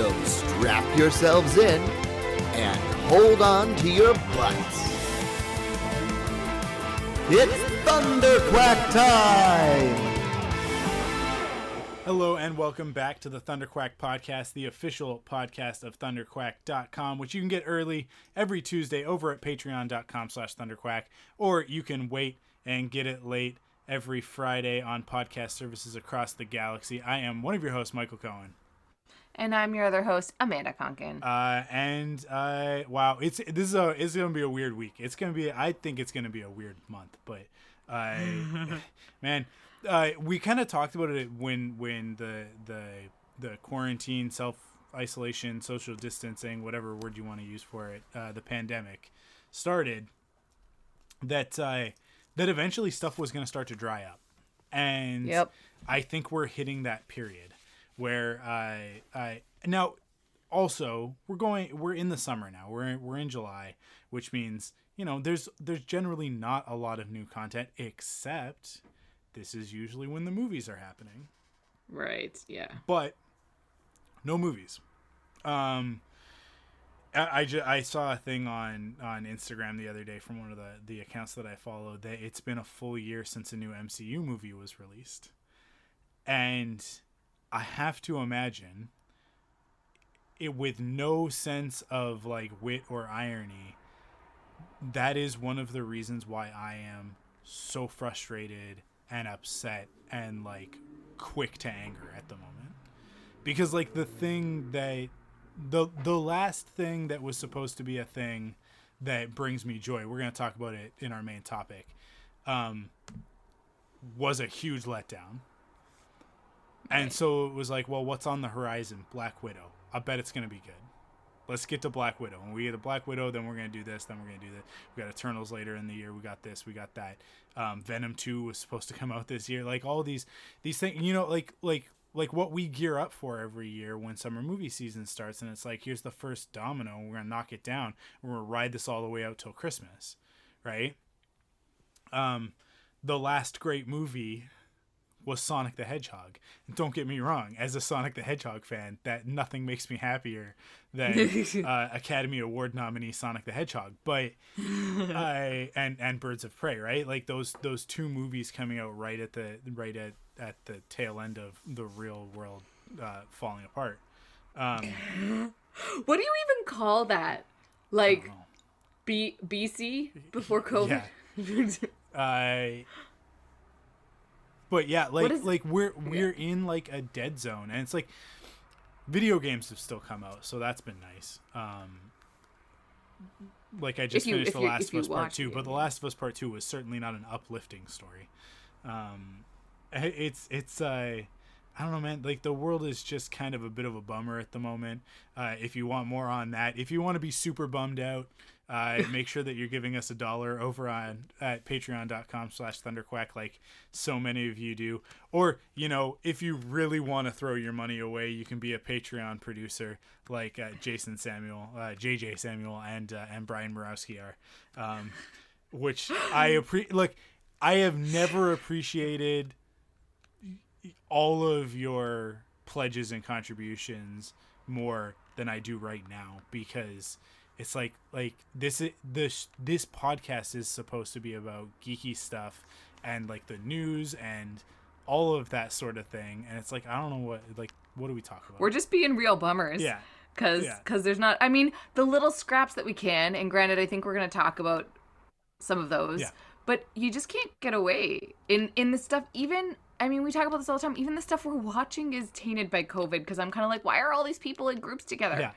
So strap yourselves in and hold on to your butts. It's Thunderquack time! Hello and welcome back to the Thunderquack Podcast, the official podcast of thunderquack.com, which you can get early every Tuesday over at patreon.com slash thunderquack, or you can wait and get it late every Friday on podcast services across the galaxy. I am one of your hosts, Michael Cohen. And I'm your other host, Amanda Conkin. Uh, and uh, wow, it's this is a it's gonna be a weird week. It's gonna be I think it's gonna be a weird month, but uh, man, uh, we kind of talked about it when when the the the quarantine, self isolation, social distancing, whatever word you want to use for it, uh, the pandemic started. That uh, that eventually stuff was going to start to dry up, and Yep. I think we're hitting that period where I I now also we're going we're in the summer now. We're we're in July which means you know there's there's generally not a lot of new content except this is usually when the movies are happening. Right, yeah. but no movies. Um I, I, ju- I saw a thing on on Instagram the other day from one of the the accounts that I follow that it's been a full year since a new MCU movie was released. And I have to imagine it with no sense of like wit or irony that is one of the reasons why I am so frustrated and upset and like quick to anger at the moment. Because like the thing that the the last thing that was supposed to be a thing that brings me joy we're going to talk about it in our main topic um was a huge letdown and Right. so it was like well what's on the horizon? Black widow. I bet it's going to be good. Let's get to black widow. When we get to black widow then we're going to do this then we're going to do that. We got eternals later in the year. We got this we got that. Um, venom 2 was supposed to come out this year. Like all these these things you know like like like what we gear up for every year when summer movie season starts and it's like here's the first domino we're going to knock it down we're going to ride this all the way out till christmas right? Um the last great movie was Sonic the Hedgehog. And don't get me wrong, as a Sonic the Hedgehog fan, that nothing makes me happier than uh, Academy Award nominee Sonic the Hedgehog. But I and and Birds of Prey, right? Like those those two movies coming out right at the right at at the tail end of the real world uh, falling apart. Um, What do you even call that? Like. B BC before COVID? I. But yeah, like is- like we're we're in like a dead zone, and it's like video games have still come out, so that's been nice. Um, like I just you- finished The Last of Us Part Two, it, but The. Last of Us Part Two was certainly not an uplifting story. Um, i- it's it's uh, I don't know, man. Like the world is just kind of a bit of a bummer at the moment. Uh, if you want more on that, if you want to be super bummed out, uh, make sure that you're giving us a dollar over on at patreon.com slash thunderquack like so many of you do. Or you know if you really want to throw your money away you can be a patreon producer like uh, jason samuel uh, jj samuel and uh, and brian Borowski are. Um, which i appreciate like i have never appreciated all of your pledges and contributions more than I do right now because it's like like this this this podcast is supposed to be about geeky stuff and like the news and all of that sort of thing and it's like I don't know what like what do we talk about? We're just being real bummers. yeah. Cause, yeah. 'cause there's not. I mean, the little scraps that we can, and granted, I think we're gonna talk about some of those. Yeah. But you just can't get away in in the stuff. Even I mean, we talk about this all the time. Even the stuff we're watching is tainted by COVID. Because I'm kind of like, why are all these people in groups together? Yeah.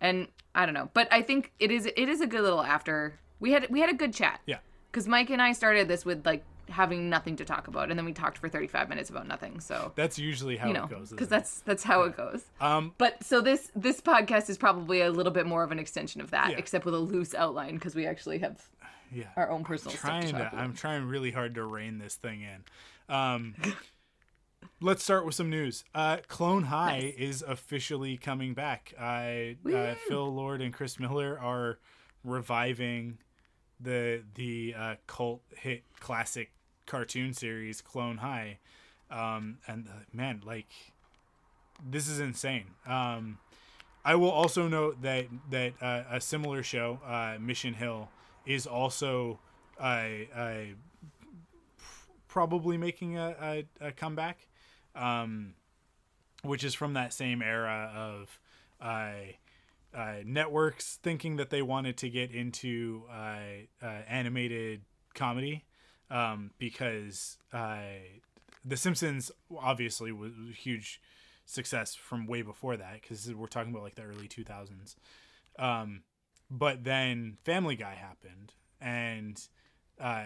And I don't know, but I think it is it is a good little after. We had we had a good chat. Yeah. Because Mike and I started this with like having nothing to talk about, and then we talked for 35 minutes about nothing. So That's usually how you know, it goes. because that's that's how it goes. um But so this this podcast is probably a little bit more of an extension of that, Yeah. except with a loose outline because we actually have yeah. our own personal stuff trying to to, talk about. I'm trying really hard to rein this thing in. Um, let's start with some news. Uh, Clone High Nice. is officially coming back. Uh, uh, Phil Lord and Chris Miller are reviving the the uh, cult hit classic cartoon series Clone High, um, and uh, man, like this is insane. Um, I will also note that that uh, a similar show, uh, Mission Hill, is also uh, probably making a, a, a comeback, um, which is from that same era of uh, uh, networks thinking that they wanted to get into uh, uh, animated comedy um, because uh, The Simpsons obviously was a huge success from way before that because we're talking about like the early 2000s. Um, but then Family Guy happened and uh,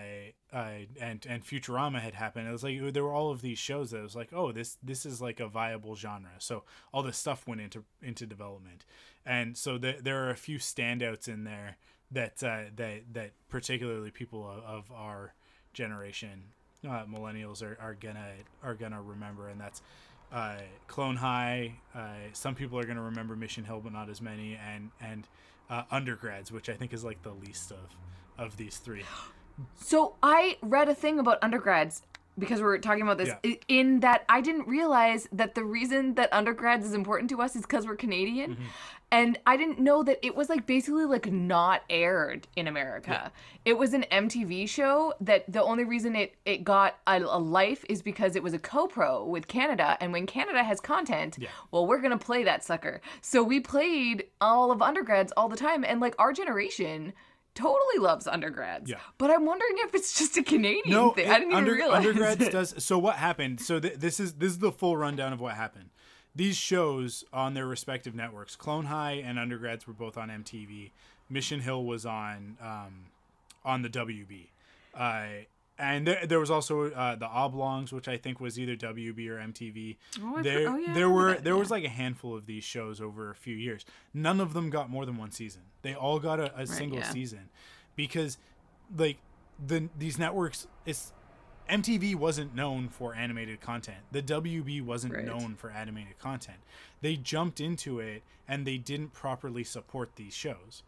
uh, and and Futurama had happened. It was like there were all of these shows that was like, oh, this this is like a viable genre. So all this stuff went into into development, and so the, there are a few standouts in there that uh, that that particularly people of, of our generation, uh, millennials, are, are gonna are gonna remember, and that's uh, Clone High. Uh, some people are gonna remember Mission Hill, but not as many, and and uh, undergrads, which I think is like the least of of these three. So I read a thing about undergrads because we are talking about this Yeah. in that I didn't realize that the reason that undergrads is important to us is because we're Canadian. Mm-hmm. And I didn't know that it was like basically like not aired in America. It was an MTV show that the only reason it, it got a, a life is because it was a co-pro with Canada. And when Canada has content, Yeah. well, we're going to play that sucker. So we played all of undergrads all the time. And like our generation totally loves undergrads. Yeah. But I'm wondering if it's just a Canadian no, thing. it- I didn't even under- realize. undergrads does. So what happened? So th- this is this is the full rundown of what happened. These shows on their respective networks, Clone High and Undergrads were both on MTV. Mission Hill was on um, on the WB, uh, and there, there was also uh, the Oblongs, which I think was either WB or MTV. Oh, there oh, yeah, there were that, there was like a handful of these shows over a few years. None of them got more than one season. They all got a, a single yeah. season because like the these networks it's MTV wasn't known for animated content. The WB wasn't Right. known for animated content. They jumped into it and they didn't properly support these shows.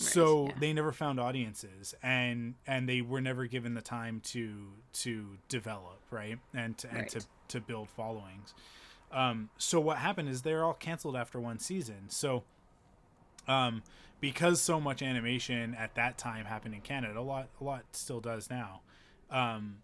So yeah. they never found audiences and and they were never given the time to to develop, right? And to, and to to build followings. Um, so what happened is they're all canceled after one season. So um, because so much animation at that time happened in Canada, a lot a lot still does now. Um,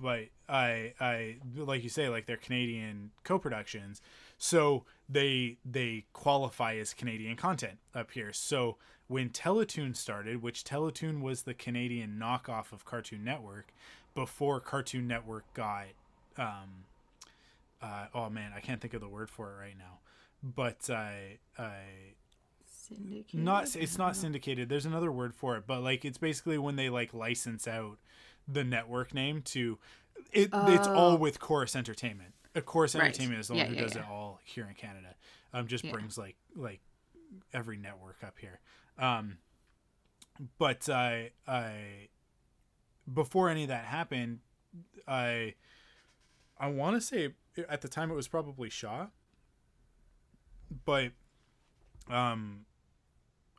but I I like you say like they're Canadian co-productions, so they they qualify as Canadian content up here. So when Teletoon started, which Teletoon was the Canadian knockoff of Cartoon Network, before Cartoon Network got um uh, oh man, I can't think of the word for it right now. But I I Syndicated? not it's not syndicated there's another word for it but like it's basically when they like license out the network name to it it's all Oh. with chorus entertainment uh, chorus Right. entertainment is the Yeah, one who yeah, does yeah. it all here in canada um just brings like like every network up here um but i i before any of that happened i i want to say at the time it was probably shaw but um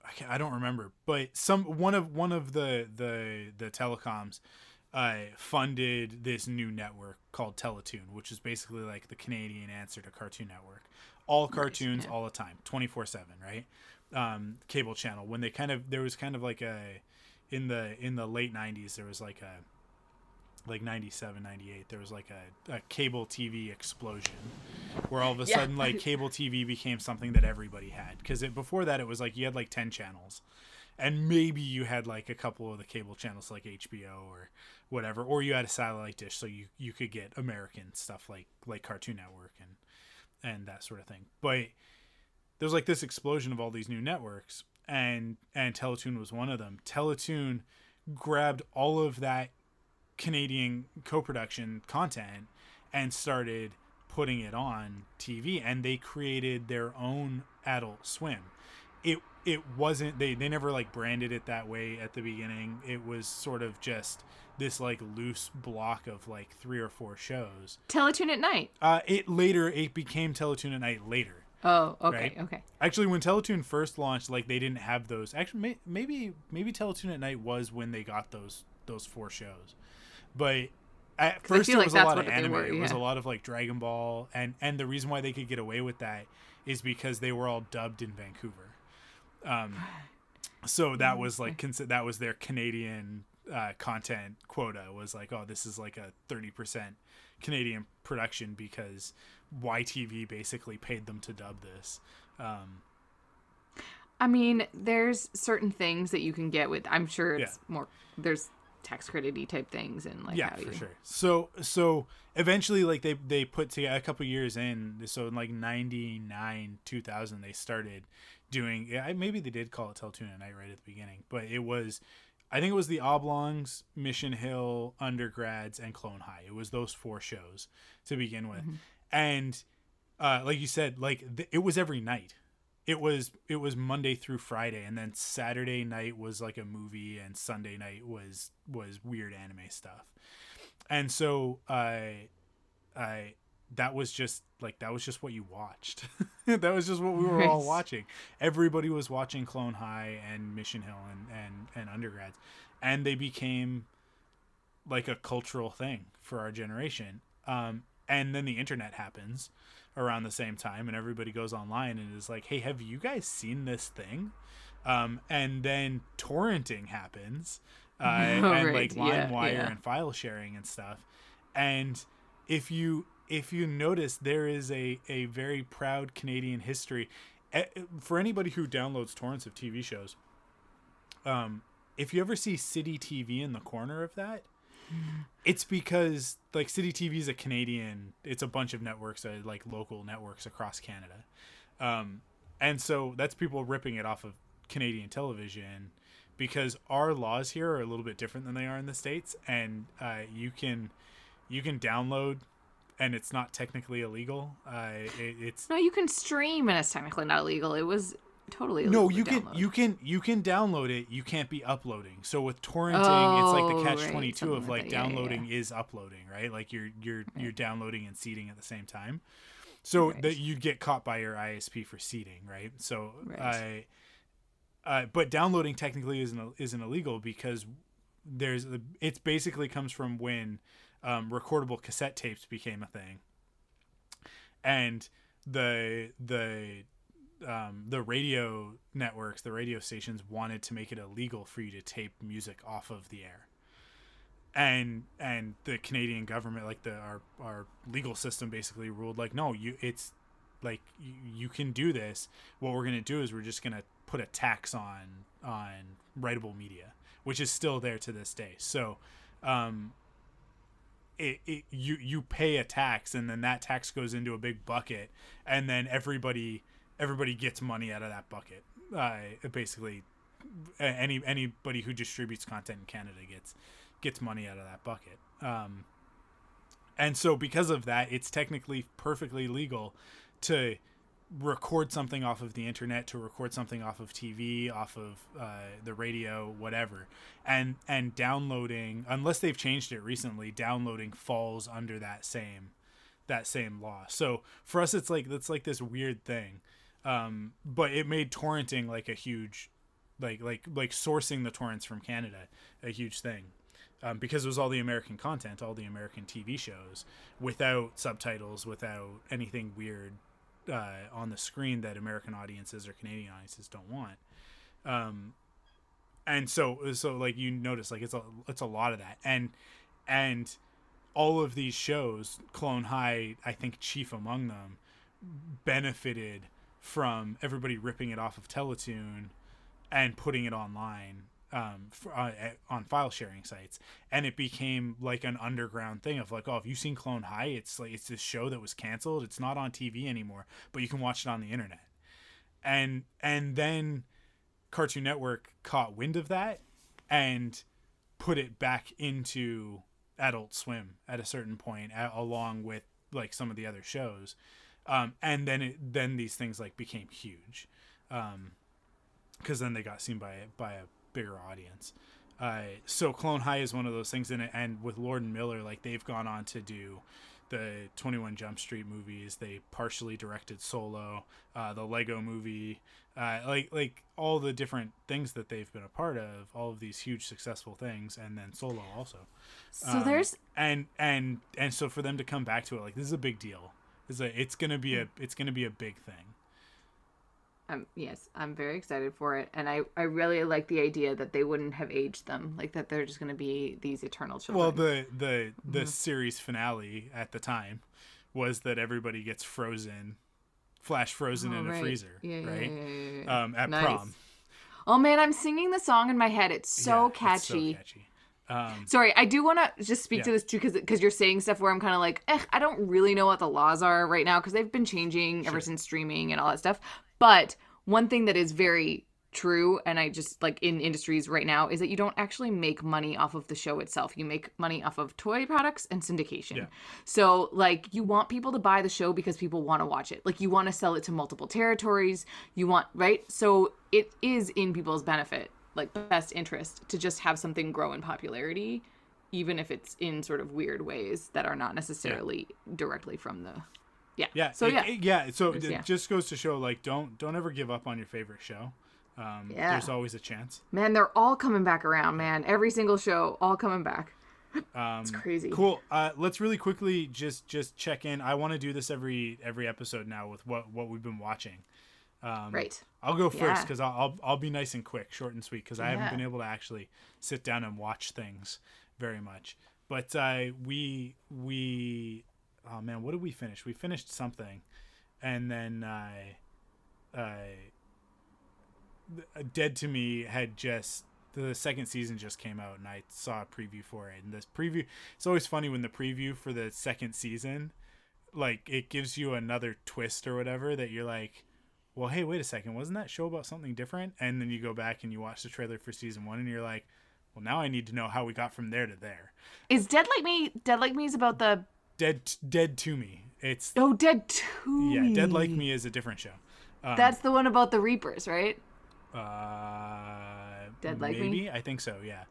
I, can't, I don't remember, but some one of one of the the the telecoms uh, funded this new network called Teletoon, which is basically like the Canadian answer to Cartoon Network. All cartoons, yeah. all the time, twenty four seven, right? Um, cable channel. When they kind of there was kind of like a in the in the late nineties, there was like a like 97 98 there was like a, a cable tv explosion where all of a Yeah. sudden like cable tv became something that everybody had because before that it was like you had like 10 channels and maybe you had like a couple of the cable channels like hbo or whatever or you had a satellite dish so you you could get american stuff like like cartoon network and and that sort of thing but there's like this explosion of all these new networks and and teletoon was one of them teletoon grabbed all of that Canadian co-production content and started putting it on TV and they created their own Adult Swim. It it wasn't they they never like branded it that way at the beginning. It was sort of just this like loose block of like three or four shows. Teletoon at night. Uh it later it became Teletoon at night later. Oh, okay, Right. okay. Actually, when Teletoon first launched, like they didn't have those. Actually, may, maybe maybe Teletoon at night was when they got those those four shows, but at first it like was a lot of anime. were, It was a lot of like Dragon Ball, and and the reason why they could get away with that is because they were all dubbed in Vancouver. Um, so that was like that was their Canadian uh, content quota was like, oh, this is like a thirty percent Canadian production because YTV basically paid them to dub this. Um, I mean, there's certain things that you can get with. I'm sure it's Yeah. more. There's tax credity type things and like yeah for you, sure so so eventually like they they put together a couple years in so in like 99 2000 they started doing yeah maybe they did call it Teletoon at night right at the beginning but it was i think it was the oblongs mission hill undergrads and clone high it was those four shows to begin with and uh like you said like th- it was every night it was it was Monday through Friday, and then Saturday night was like a movie, and Sunday night was was weird anime stuff. And so I, I that was just like that was just what you watched. that was just what we were all watching. Everybody was watching Clone High and Mission Hill and and and undergrads, and they became like a cultural thing for our generation. Um, and then the internet happens around the same time, and everybody goes online and is like, "Hey, have you guys seen this thing?" Um, and then torrenting happens, uh, Oh, and right. like Yeah, LimeWire yeah. and file sharing and stuff. And if you if you notice, there is a a very proud Canadian history. Eh, For anybody who downloads torrents of TV shows, um, if you ever see City TV in the corner of that, it's because like City TV is a Canadian. It's a bunch of networks, uh, like local networks across Canada, um, and so that's people ripping it off of Canadian television because our laws here are a little bit different than they are in the states, and uh, you can you can download, and it's not technically illegal. Uh, it, it's No, you can stream, and it's technically not illegal. It was totally no, you can download. you can you can download it. You can't be uploading. So with torrenting, it's like Oh, the catch right, twenty two of like like that. Yeah, yeah, downloading is uploading, right? Like you're you're you're downloading and seeding at the same time. So Right. that you'd get caught by your ISP for seeding, right? So Right. I. Uh, but downloading technically isn't isn't illegal because there's it's basically comes from when um, recordable cassette tapes became a thing, and the the um, the radio networks, the radio stations wanted to make it illegal for you to tape music off of the air. And and the Canadian government, like the our our legal system, basically ruled like, no, you it's like you, you can do this. What we're gonna do is we're just gonna put a tax on on writable media, which is still there to this day. So, um, it, it you you pay a tax and then that tax goes into a big bucket and then everybody everybody gets money out of that bucket. Uh, basically any anybody who distributes content in Canada gets gets money out of that bucket. Um, and so because of that it's technically perfectly legal to record something off of the internet to record something off of TV off of uh, the radio whatever. And and downloading unless they've changed it recently downloading falls under that same that same law. So for us it's like that's like this weird thing um, but it made torrenting like a huge like like like sourcing the torrents from Canada a huge thing um, because it was all the American content all the American TV shows without subtitles without anything weird uh, on the screen that American audiences or Canadian audiences don't want. Um, and so so like you notice like it's a it's a lot of that and and all of these shows, Clone High, I think chief among them, benefited from everybody ripping it off of Teletoon and putting it online um, for, uh, at- on file sharing sites, and it became like an underground thing of like, oh, have you seen Clone High? It's like it's this show that was canceled. It's not on TV anymore, but you can watch it on the internet. And and then Cartoon Network caught wind of that and put it back into Adult Swim at a certain point, a- along with like some of the other shows, um, and then it, then these things like became huge, because then they got seen by by a bigger audience. Uh, so Clone High is one of those things in it, and with Lord and Miller, like they've gone on to do the 21 Jump Street movies. They partially directed Solo, uh, the Lego movie, uh, like like all the different things that they've been a part of, all of these huge successful things, and then Solo also. So Um, there's and and and so for them to come back to it, like this is a big deal. It's a, it's gonna be a it's gonna be a big thing. Um, yes, I'm very excited for it, and I, I really like the idea that they wouldn't have aged them, like that they're just going to be these eternal children. Well, the the the Mm-hmm. series finale at the time was that everybody gets frozen, flash frozen Oh, in a freezer, Yeah, right? yeah, yeah. Um, at Nice. prom. Oh man, I'm singing the song in my head. It's so Yeah, it's catchy. catchy. Um, Sorry, I do want to just speak to this too, because because you're saying stuff where I'm kind of like, eh, I don't really know what the laws are right now because they've been changing ever Sure. since streaming and all that stuff. But one thing that is very true, and I just like in industries right now, is that you don't actually make money off of the show itself. You make money off of toy products and syndication. Yeah. So like you want people to buy the show because people want to watch it. Like you want to sell it to multiple territories. You want right. So it is in people's benefit, like best interest, to just have something grow in popularity, even if it's in sort of weird ways that are not necessarily directly from the. Yeah. yeah. So it- yeah. it- yeah. So it yeah. just goes to show, like, don't don't ever give up on your favorite show. Um, Yeah. There's always a chance. Man, they're all coming back around, man. Every single show, all coming back. Um, It's crazy. Cool. Uh, let's really quickly just just check in. I want to do this every every episode now with what what we've been watching. Um, Right. I'll go first Yeah. because I'll, I'll I'll be nice and quick, short and sweet, because I haven't been able to actually sit down and watch things very much. But uh, we we oh man, what did we finish? We finished something, and then I I Dead to Me had just the second season just came out, and I saw a preview for it. And this preview, it's always funny when the preview for the second season, like it gives you another twist or whatever that you're like, well, hey, wait a second, wasn't that show about something different? And then you go back and you watch the trailer for season one, and you're like, well, now I need to know how we got from there to there. Is Dead Like Me? Dead Like Me is about the Dead, dead to me. It's oh, Dead to Me. yeah, Dead Like Me is a different show. Um, That's the one about the Reapers, right? uh, Dead Like Me? maybe I think so. Yeah,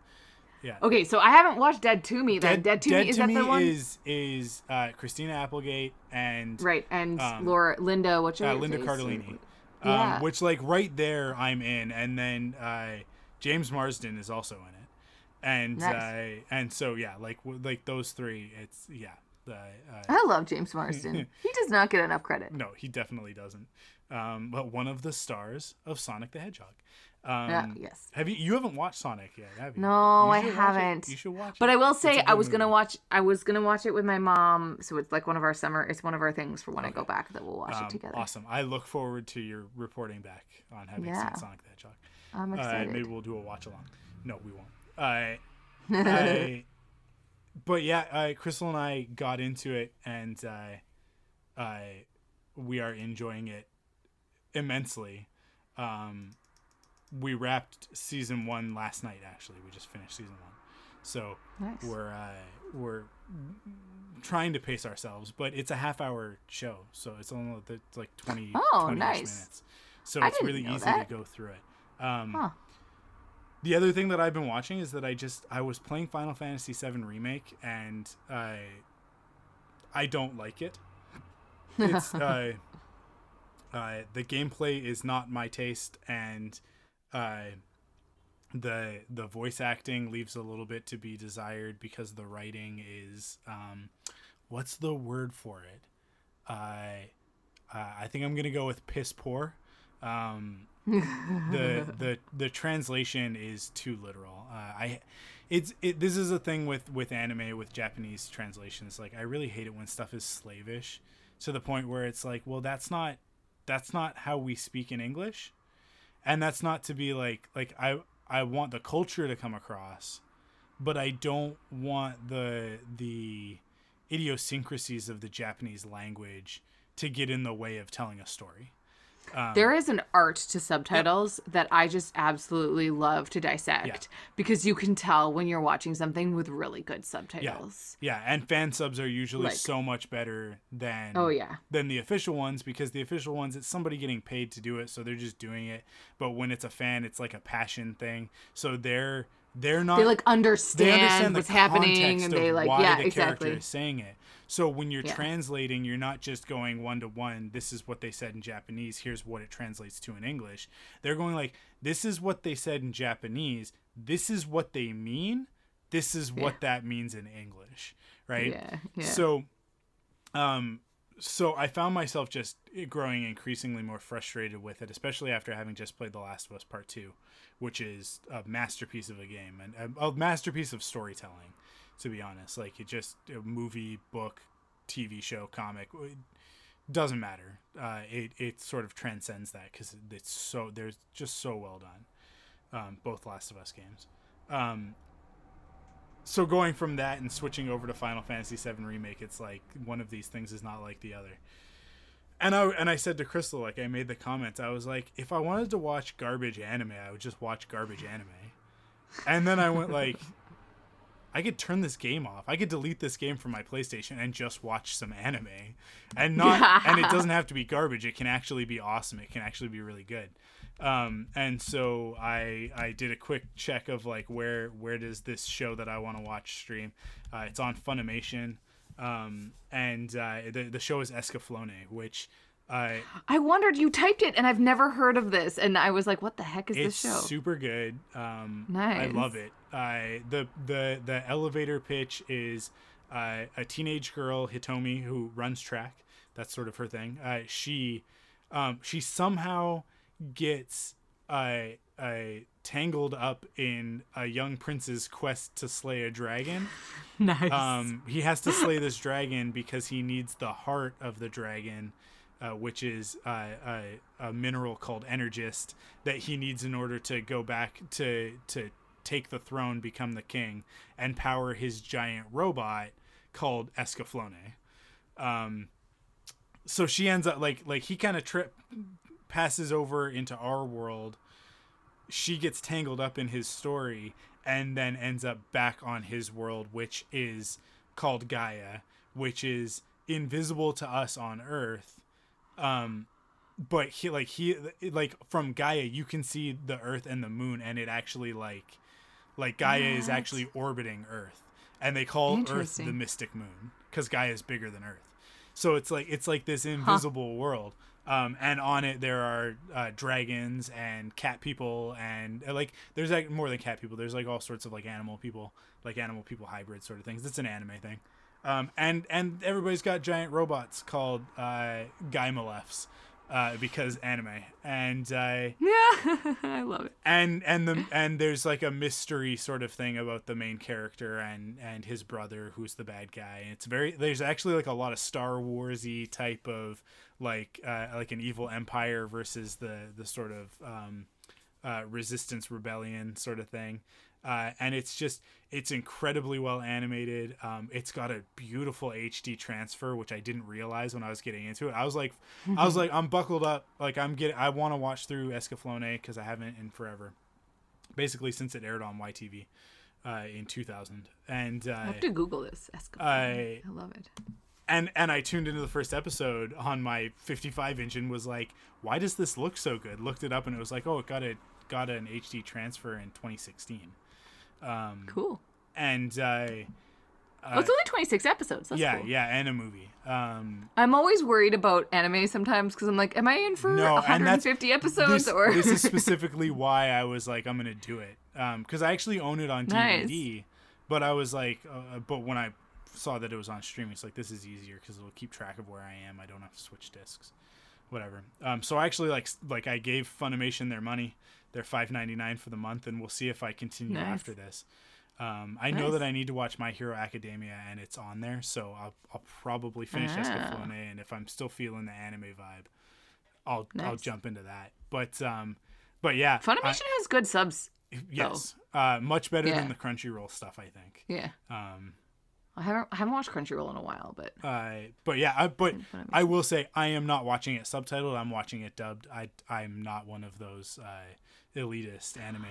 yeah. Okay, so I haven't watched Dead to Me. Then Dead, to Me is that the one? is is uh, Christina Applegate and right, and um, Laura, Linda, what's her uh, Linda? Cardellini. Um, Yeah. Which like right there I'm in, and then uh, James Marsden is also in it, and Nice. uh, and so yeah, like w- like those three, it's yeah. Uh, I love James Marsden. he does not get enough credit. no, he definitely doesn't. Um, but one of the stars of Sonic the Hedgehog. Um, Yeah, yes. Have you? You haven't watched Sonic yet, have you? No, You I should watch it. haven't. You should watch But it. I will say I was gonna watch. I was gonna watch it with my mom, so it's like one of our summer. It's one of our things for when I go back that we'll watch Um, it together. Awesome. I look forward to your reporting back on having Yeah. seen Sonic the Hedgehog. I'm Uh, excited. maybe we'll do a watch along. No, we won't. Uh, I, but yeah, uh, Crystal and I got into it, and uh, uh, we are enjoying it immensely. Um, we wrapped season one last night. Actually, we just finished season one, so Nice. we're uh, we're trying to pace ourselves. But it's a half hour show, so it's only it's like 20, Oh, 20 nice. minutes. So I it's really easy that. to go through it. Um, Huh. the other thing that I've been watching is that I just I was playing Final Fantasy VII remake and I I don't like it. It's uh, uh, the gameplay is not my taste and uh, the the voice acting leaves a little bit to be desired because the writing is um, what's the word for it? I uh, I think I'm gonna go with piss poor. Um, the the the translation is too literal. Uh, I it's it this is a thing with with anime with Japanese translations. Like I really hate it when stuff is slavish to the point where it's like, well, that's not that's not how we speak in English, and that's not to be like like I I want the culture to come across, but I don't want the the idiosyncrasies of the Japanese language to get in the way of telling a story. Um, there is an art to subtitles that I just absolutely love to dissect because you can tell when you're watching something with really good Yeah, subtitles. yeah, and fan subs are usually Like- so much better than Oh, yeah. than the official ones because the official ones it's somebody getting paid to do it, so they're just doing it. But when it's a fan, it's like a passion thing, so they're they're not They like they understand, understand what's happening and they like why yeah, the character exactly. is saying it. So when you're Yeah. translating, you're not just going one to one. This is what they said in Japanese. Here's what it translates to in English. They're going like, this is what they said in Japanese. This is what they mean. This is what Yeah. that means in English, right? Yeah, yeah. So, um, so I found myself just growing increasingly more frustrated with it, especially after having just played The Last of Us Part Two, which is a masterpiece of a game and a, a masterpiece of storytelling. To be honest, like it just a movie, book, TV show, comic. Doesn't matter. Uh, it it sort of transcends that because it's so there's just so well done. Um, both Last of Us games. Um, so going from that and switching over to Final Fantasy VII remake, it's like one of these things is not like the other. And I and I said to Crystal, like I made the comments, I was like, if I wanted to watch garbage anime, I would just watch garbage anime. And then I went like, I could turn this game off. I could delete this game from my PlayStation and just watch some anime, and not. and it doesn't have to be garbage. It can actually be awesome. It can actually be really good. Um, and so I I did a quick check of like where where does this show that I want to watch stream? Uh, it's on Funimation, um, and uh, the the show is Escaflowne, which uh, I wondered you typed it and I've never heard of this and I was like, what the heck is this show? super good. Um, I love it. Uh, the the the elevator pitch is uh, a teenage girl Hitomi who runs track. That's sort of her thing. Uh, she um, she somehow gets uh, uh, tangled up in a young prince's quest to slay a dragon. nice. Um, he has to slay this dragon because he needs the heart of the dragon, uh, which is uh, a, a mineral called Energist that he needs in order to go back to to take the throne, become the king, and power his giant robot called Escaflowne. Um, so she ends up like like he kind of trip passes over into our world she gets tangled up in his story and then ends up back on his world which is called Gaia which is invisible to us on earth. Um but he like he like from Gaia you can see the earth and the moon and it actually like like Gaia is actually orbiting earth. And they call earth the mystic moon cuz Gaia is bigger than earth so it's like it's like this invisible world. Um, and on it there are uh, dragons and cat people and uh, like there's like more than cat people. There's like all sorts of like animal people like animal people hybrid sort of things. It's an anime thing. Um, and and everybody's got giant robots called uh, Guymelefs uh, because anime. And uh, yeah, I love it. and and the and there's like a mystery sort of thing about the main character and and his brother who's the bad guy. And it's very there's actually like a lot of star warsy type of like uh, like an evil empire versus the the sort of um uh, resistance rebellion sort of thing uh, and it's just it's incredibly well animated um, it's got a beautiful hd transfer which i didn't realize when i was getting into it i was like i was like i'm buckled up like i'm getting i want to watch through escaflowne because i haven't in forever basically since it aired on ytv uh, in 2000 and I uh, have to Google this. I- I love it. and and I tuned into the first episode on my 55 inch and was like, why does this look so good? Looked it up and it was like, oh, it got a got an HD transfer in 2016. Um, Cool. and uh, oh, it's only 26 episodes. That's yeah, cool. yeah, and a movie. Um, I'm always worried about anime sometimes because I'm like, am I in for No, and that's- 150 episodes this, or? this is specifically why I was like, I'm gonna do it because I actually own it on Nice. DVD, but I was like, uh, but when I saw that it was on streaming, it's like this is easier because it'll keep track of where I am. I don't have to switch discs, whatever. Um, so I actually like like I gave Funimation their money, their five ninety nine for the month, and we'll see if I continue Nice. after this. Um, I know that I need to watch My Hero Academia, and it's on there, so I'll, I'll probably finish Ah. Escaflowne, and if I'm still feeling the anime vibe, I'll I'll jump into that. But um, but yeah, Funimation has good subs. Yes, uh, much better Yeah. than the Crunchyroll stuff, I think. Yeah. Um, I haven't I haven't watched Crunchyroll in a while, but Uh, but yeah, I, but I will say I am not watching it subtitled. I'm watching it dubbed. I I'm not one of those uh, elitist anime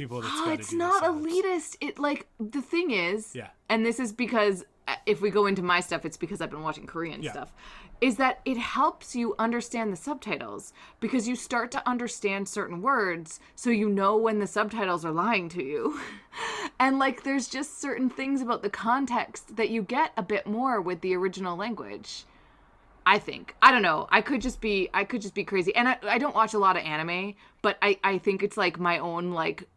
people that's oh, it's not elitist. It like the thing is, Yeah. and this is because uh, if we go into my stuff, it's because I've been watching Korean Yeah. stuff. Is that it helps you understand the subtitles because you start to understand certain words, so you know when the subtitles are lying to you. and like, there's just certain things about the context that you get a bit more with the original language. I think. I don't know. I could just be I could just be crazy. And I, I don't watch a lot of anime, but I, I think it's like my own like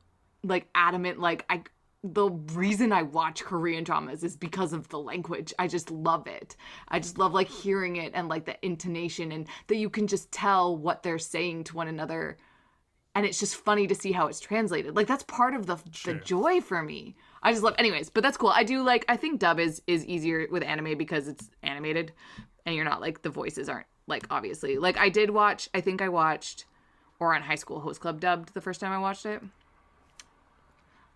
like adamant like I the reason I watch Korean dramas is because of the language. I just love it. I just love like hearing it and like the intonation and that you can just tell what they're saying to one another. And it's just funny to see how it's translated. Like that's part of the the joy for me. I just love anyways, but that's cool. I do like I think dub is is easier with anime because it's animated and you're not like the voices aren't like obviously. Like I did watch I think I watched Ouran High School Host Club dubbed the first time I watched it.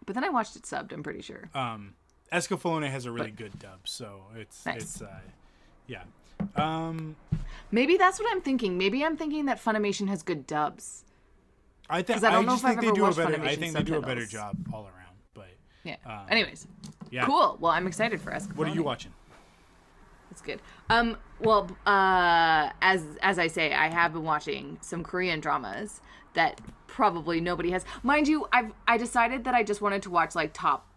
But then I watched it subbed, I'm pretty sure. Um, Escaflowne has a really good dub, so it's Nice. it's uh, yeah. Um, Maybe that's what I'm thinking. Maybe I'm thinking that Funimation has good dubs. I think I don't know just think they ever do a better. I Funimation think they do a better job all around. But Yeah. Um, Anyways, yeah, cool. Well, I'm excited for Escaflowne. What are you watching? That's good. Um, well, uh, as as I say, I have been watching some Korean dramas that probably nobody has. Mind you, I've I decided that I just wanted to watch like top.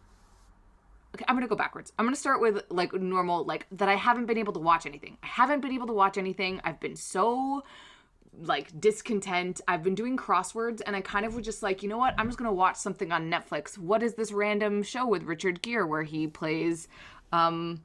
Okay, I'm gonna go backwards. I'm gonna start with like normal, like that. I haven't been able to watch anything. I haven't been able to watch anything. I've been so like discontent. I've been doing crosswords and I kind of was just like, you know what? I'm just going to watch something on Netflix. What is this random show with Richard Gere where he plays um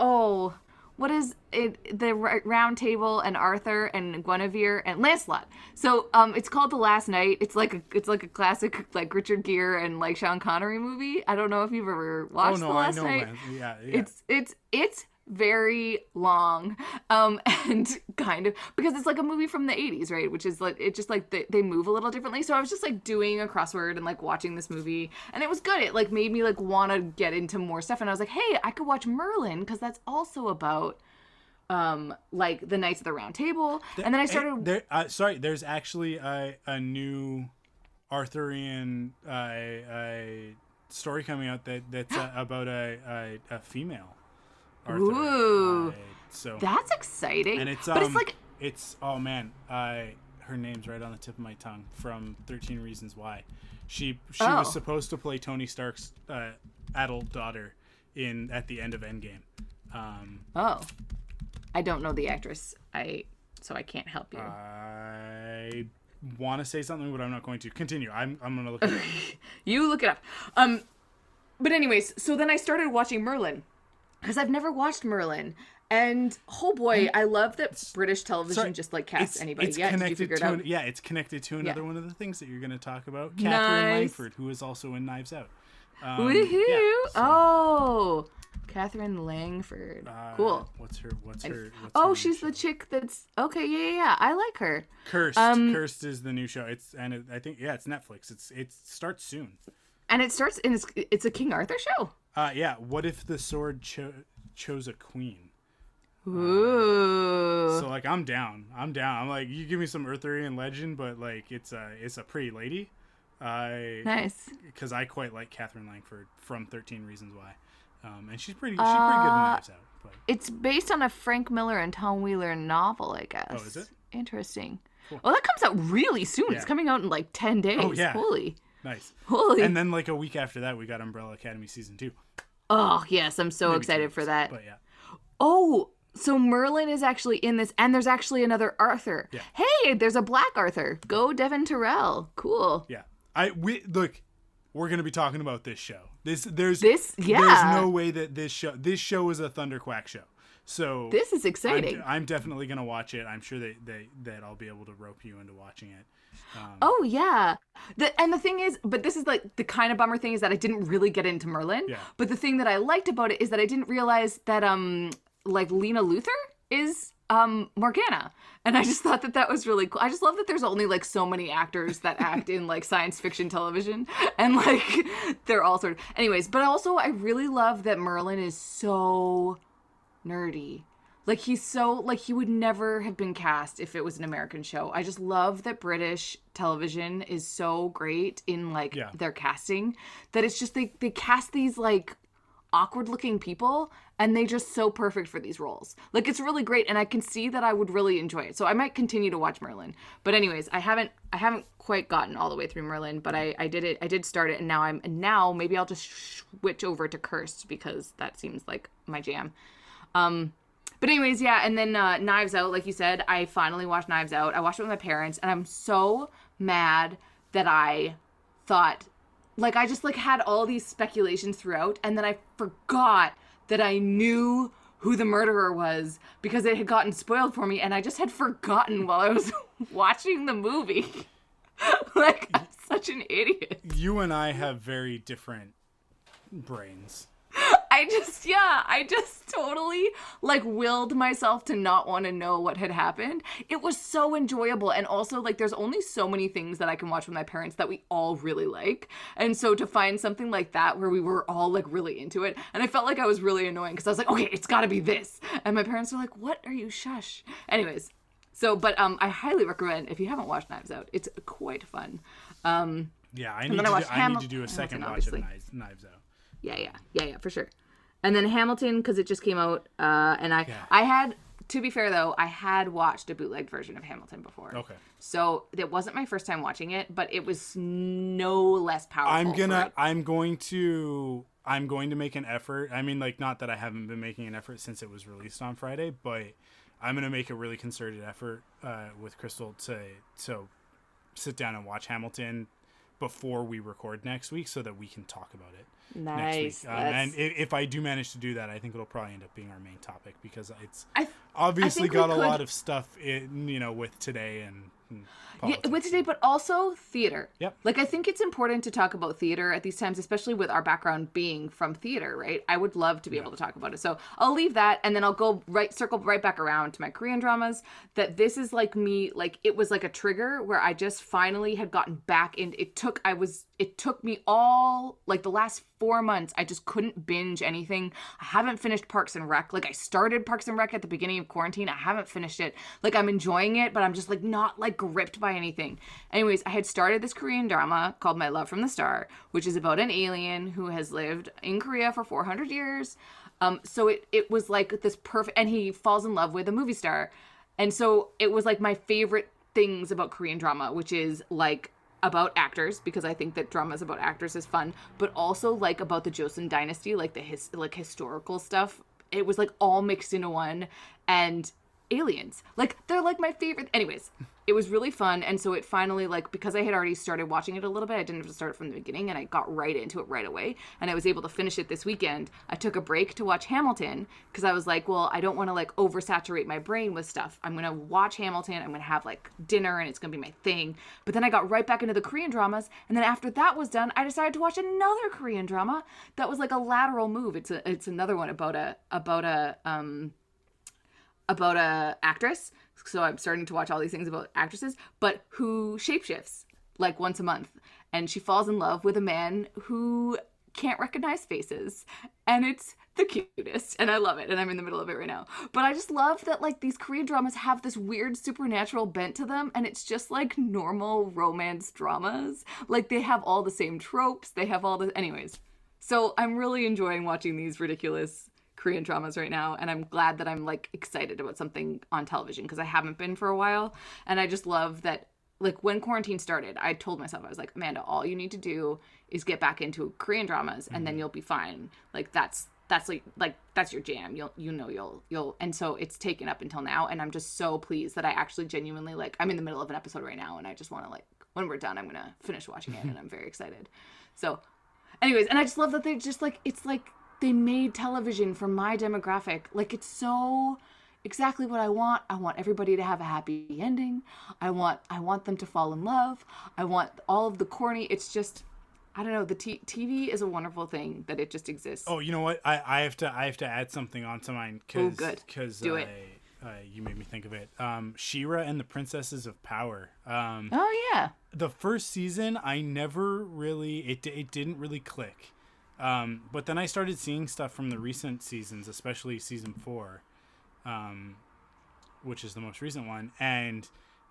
oh, what is it the round table and Arthur and Guinevere and Lancelot. So um it's called The Last Night. It's like a it's like a classic like Richard Gere and like Sean Connery movie. I don't know if you've ever watched oh no, The Last I know. Night. Lance. Yeah, yeah. It's it's it's very long um and kind of because it's like a movie from the 80s right? Which is like it just like they, they move a little differently. So i was just like doing a crossword and like watching this movie and it was good. It like made me like want to get into more stuff and i was like hey i could watch merlin because that's also about um like the knights of the round table. And then i Eh, started there. Uh, sorry, there's actually a, a new Arthurian uh, uh, story coming out that that's uh, about a, a, a female Arthur. Ooh. Uh, so that's exciting and it's but it's um, like it's oh man, uh, her name's right on the tip of my tongue from Thirteen Reasons Why. She she Oh. was supposed to play Tony Stark's uh, adult daughter in at the end of Endgame. Um, oh i don't know the actress i so i can't help you I want to say something, but I'm not going to. Continue. I'm I'm gonna look. You look it up. Um, but anyways, so then I started watching Merlin because I've never watched Merlin, and oh boy, I love that British television Sorry, just like casts It's, anybody. it's yeah, connected to an, yeah, it's connected to another Yeah. one of the things that you're going to talk about. Katherine Nice. Langford, who is also in Knives Out. Um, Woohoo! yeah, so, Oh, Katherine Langford. uh, cool. What's her? What's her? What's Oh, her she's show? the chick that's okay. Yeah, yeah, yeah. I like her. Cursed. um, Cursed is the new show. It's and it, I think yeah, it's Netflix. It's it starts soon. And it starts and it's it's a King Arthur show. Uh, yeah. What if the sword cho- chose a queen? Ooh. So like I'm down. I'm down. I'm like you give me some Arthurian legend, but like it's a it's a pretty lady. I nice. because I quite like Katherine Langford from Thirteen Reasons Why, um, and she's pretty she's pretty good in Uh, Knives Out. But It's based on a Frank Miller and Tom Wheeler novel, I guess. Oh, is it? Interesting. Cool. Well, that comes out really soon. It's coming out in like 10 days. Oh, yeah. Holy. Nice. Holy. And then like a week after that, we got Umbrella Academy season two. oh, yes. I'm so Maybe excited for that. But yeah, Oh, so Merlin is actually in this, and there's actually another Arthur. Yeah. Hey, there's a black Arthur. Go Devon Terrell. Cool. yeah. I we look. We're gonna be talking about this show. This there's This- yeah. There's no way that this show this show is a Thunderquack show. So This is exciting. I'm, I'm definitely gonna watch it. I'm sure that they, that I'll be able to rope you into watching it. Um, Oh yeah. The and the thing is, but this is like the kind of bummer thing is that I didn't really get into Merlin. Yeah. But the thing that I liked about it is that I didn't realize that um like Lena Luthor is um Morgana. And I just thought that that was really cool. I just love that there's only like so many actors that act in like science fiction television and like they're all sort of anyways, but also I really love that Merlin is so nerdy. Like he's so like he would never have been cast if it was an American show. I just love that British television is so great in like Yeah. their casting that it's just they they cast these like awkward looking people and they just so perfect for these roles. Like it's really great and I can see that I would really enjoy it. So I might continue to watch Merlin. But anyways, I haven't I haven't quite gotten all the way through Merlin, but I I did it I did start it and now I'm and now maybe I'll just switch over to Cursed because that seems like my jam. Um but anyways, yeah, and then uh, Knives Out, like you said, I finally watched Knives Out. I watched it with my parents, and I'm so mad that I thought, like, I just like had all these speculations throughout, and then I forgot that I knew who the murderer was because it had gotten spoiled for me, and I just had forgotten while I was watching the movie. like, I'm such an idiot. You and I have very different brains. I just, yeah, I just totally like willed myself to not want to know what had happened. It was so enjoyable. And also, like, there's only so many things that I can watch with my parents that we all really like. And so to find something like that where we were all like really into it, and I felt like I was really annoying because I was like, okay, it's got to be this. And my parents were like, what are you, shush? Anyways. So, but um, I highly recommend if you haven't watched Knives Out, it's quite fun. Um, Yeah, I need, to I do, watched I need to do a Hamilton, second watch obviously. of Knives, Knives Out. Yeah, yeah, yeah, yeah, for sure. And then Hamilton because it just came out, uh, and I, Yeah. I had to be fair though, I had watched a bootleg version of Hamilton before. Okay. So it wasn't my first time watching it, but it was no less powerful. I'm gonna. I'm going to I'm going to make an effort. I mean like not that I haven't been making an effort since it was released on Friday, but I'm gonna make a really concerted effort uh, with Crystal to so sit down and watch Hamilton before we record next week so that we can talk about it Nice. next week. Um, and if, if I do manage to do that, I think it'll probably end up being our main topic because it's I, obviously got a could- lot of stuff in you know with today and, and yeah, with today, but also theater. Yep. Like I think it's important to talk about theater at these times, especially with our background being from theater, right? I would love to be able to talk about it. So I'll leave that, and then I'll go right circle right back around to my Korean dramas. That this is like me, like it was like a trigger where I just finally had gotten back in. It took I was it took me all like the last four months. I just couldn't binge anything. I haven't finished Parks and Rec. Like I started Parks and Rec at the beginning of quarantine. I haven't finished it. Like I'm enjoying it, but I'm just like not like gripped by anything. Anyways, I had started this Korean drama called My Love from the Star, which is about an alien who has lived in Korea for 400 years. Um, so it it was like this perfect, and he falls in love with a movie star, and so it was like my favorite things about Korean drama, which is like about actors because I think that dramas about actors is fun, but also like about the Joseon dynasty, like the his like historical stuff. It was like all mixed into one, and aliens. Like they're like my favorite. Anyways, it was really fun, and so it finally like because I had already started watching it a little bit, I didn't have to start from the beginning, and I got right into it right away, and I was able to finish it this weekend. I took a break to watch Hamilton because I was like, well, I don't want to like oversaturate my brain with stuff. I'm gonna watch Hamilton. I'm gonna have like dinner, and it's gonna be my thing. But then I got right back into the Korean dramas, and then after that was done, I decided to watch another Korean drama that was like a lateral move. It's a it's another one about a about a um about a actress. So I'm starting to watch all these things about actresses, but who shapeshifts like once a month, and she falls in love with a man who can't recognize faces, and it's the cutest, and I love it, and I'm in the middle of it right now. But I just love that like these Korean dramas have this weird supernatural bent to them, and it's just like normal romance dramas. Like they have all the same tropes, they have all the anyways. So I'm really enjoying watching these ridiculous Korean dramas right now, and I'm glad that I'm like excited about something on television because I haven't been for a while, and I just love that. Like when quarantine started, I told myself I was like, Amanda, all you need to do is get back into Korean dramas, and then mm-hmm. you'll be fine. Like that's that's like like that's your jam. You'll you know you'll you'll and so it's taken up until now, and I'm just so pleased that I actually genuinely like I'm in the middle of an episode right now, and I just want to like when we're done, I'm gonna finish watching it, and I'm very excited. So anyways and i just love that they just like it's like they made television for my demographic like it's so exactly what i want i want everybody to have a happy ending i want i want them to fall in love i want all of the corny it's just i don't know the t- tv is a wonderful thing that it just exists Oh, you know what? I, I have to I have to add something onto mine because Oh, good. because Do it. uh, you made me think of it. Um, She-Ra and the Princesses of Power. Um, Oh yeah. the first season, I never really it it didn't really click. Um, but then I started seeing stuff from the recent seasons, especially season four, um, which is the most recent one, and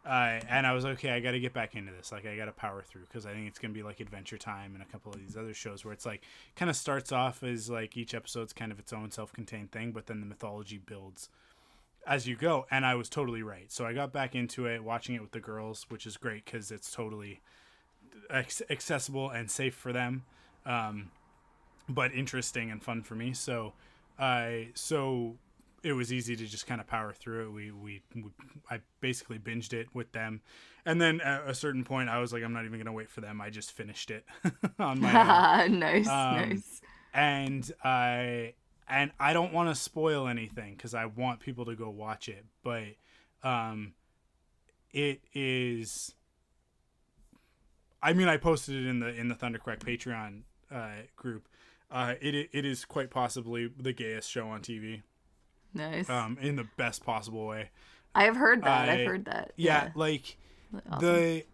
uh, and I was okay. I got to get back into this. Like I got to power through because I think it's gonna be like Adventure Time and a couple of these other shows where it's like kind of starts off as like each episode's kind of its own self-contained thing, but then the mythology builds as you go. And I was totally right. So I got back into it, watching it with the girls, which is great because it's totally accessible and safe for them, um, but interesting and fun for me. So, I so it was easy to just kind of power through it. We, we we I basically binged it with them, and then at a certain point, I was like, I'm not even gonna wait for them. I just finished it on my own nice, Um, nice. and I and I don't want to spoil anything because I want people to go watch it, but um, it is. I mean, I posted it in the in the Thundercrack Patreon uh, group. Uh, it it is quite possibly the gayest show on TV, Nice. um, in the best possible way. I have heard that. I- I've heard that. Yeah, like Awesome. the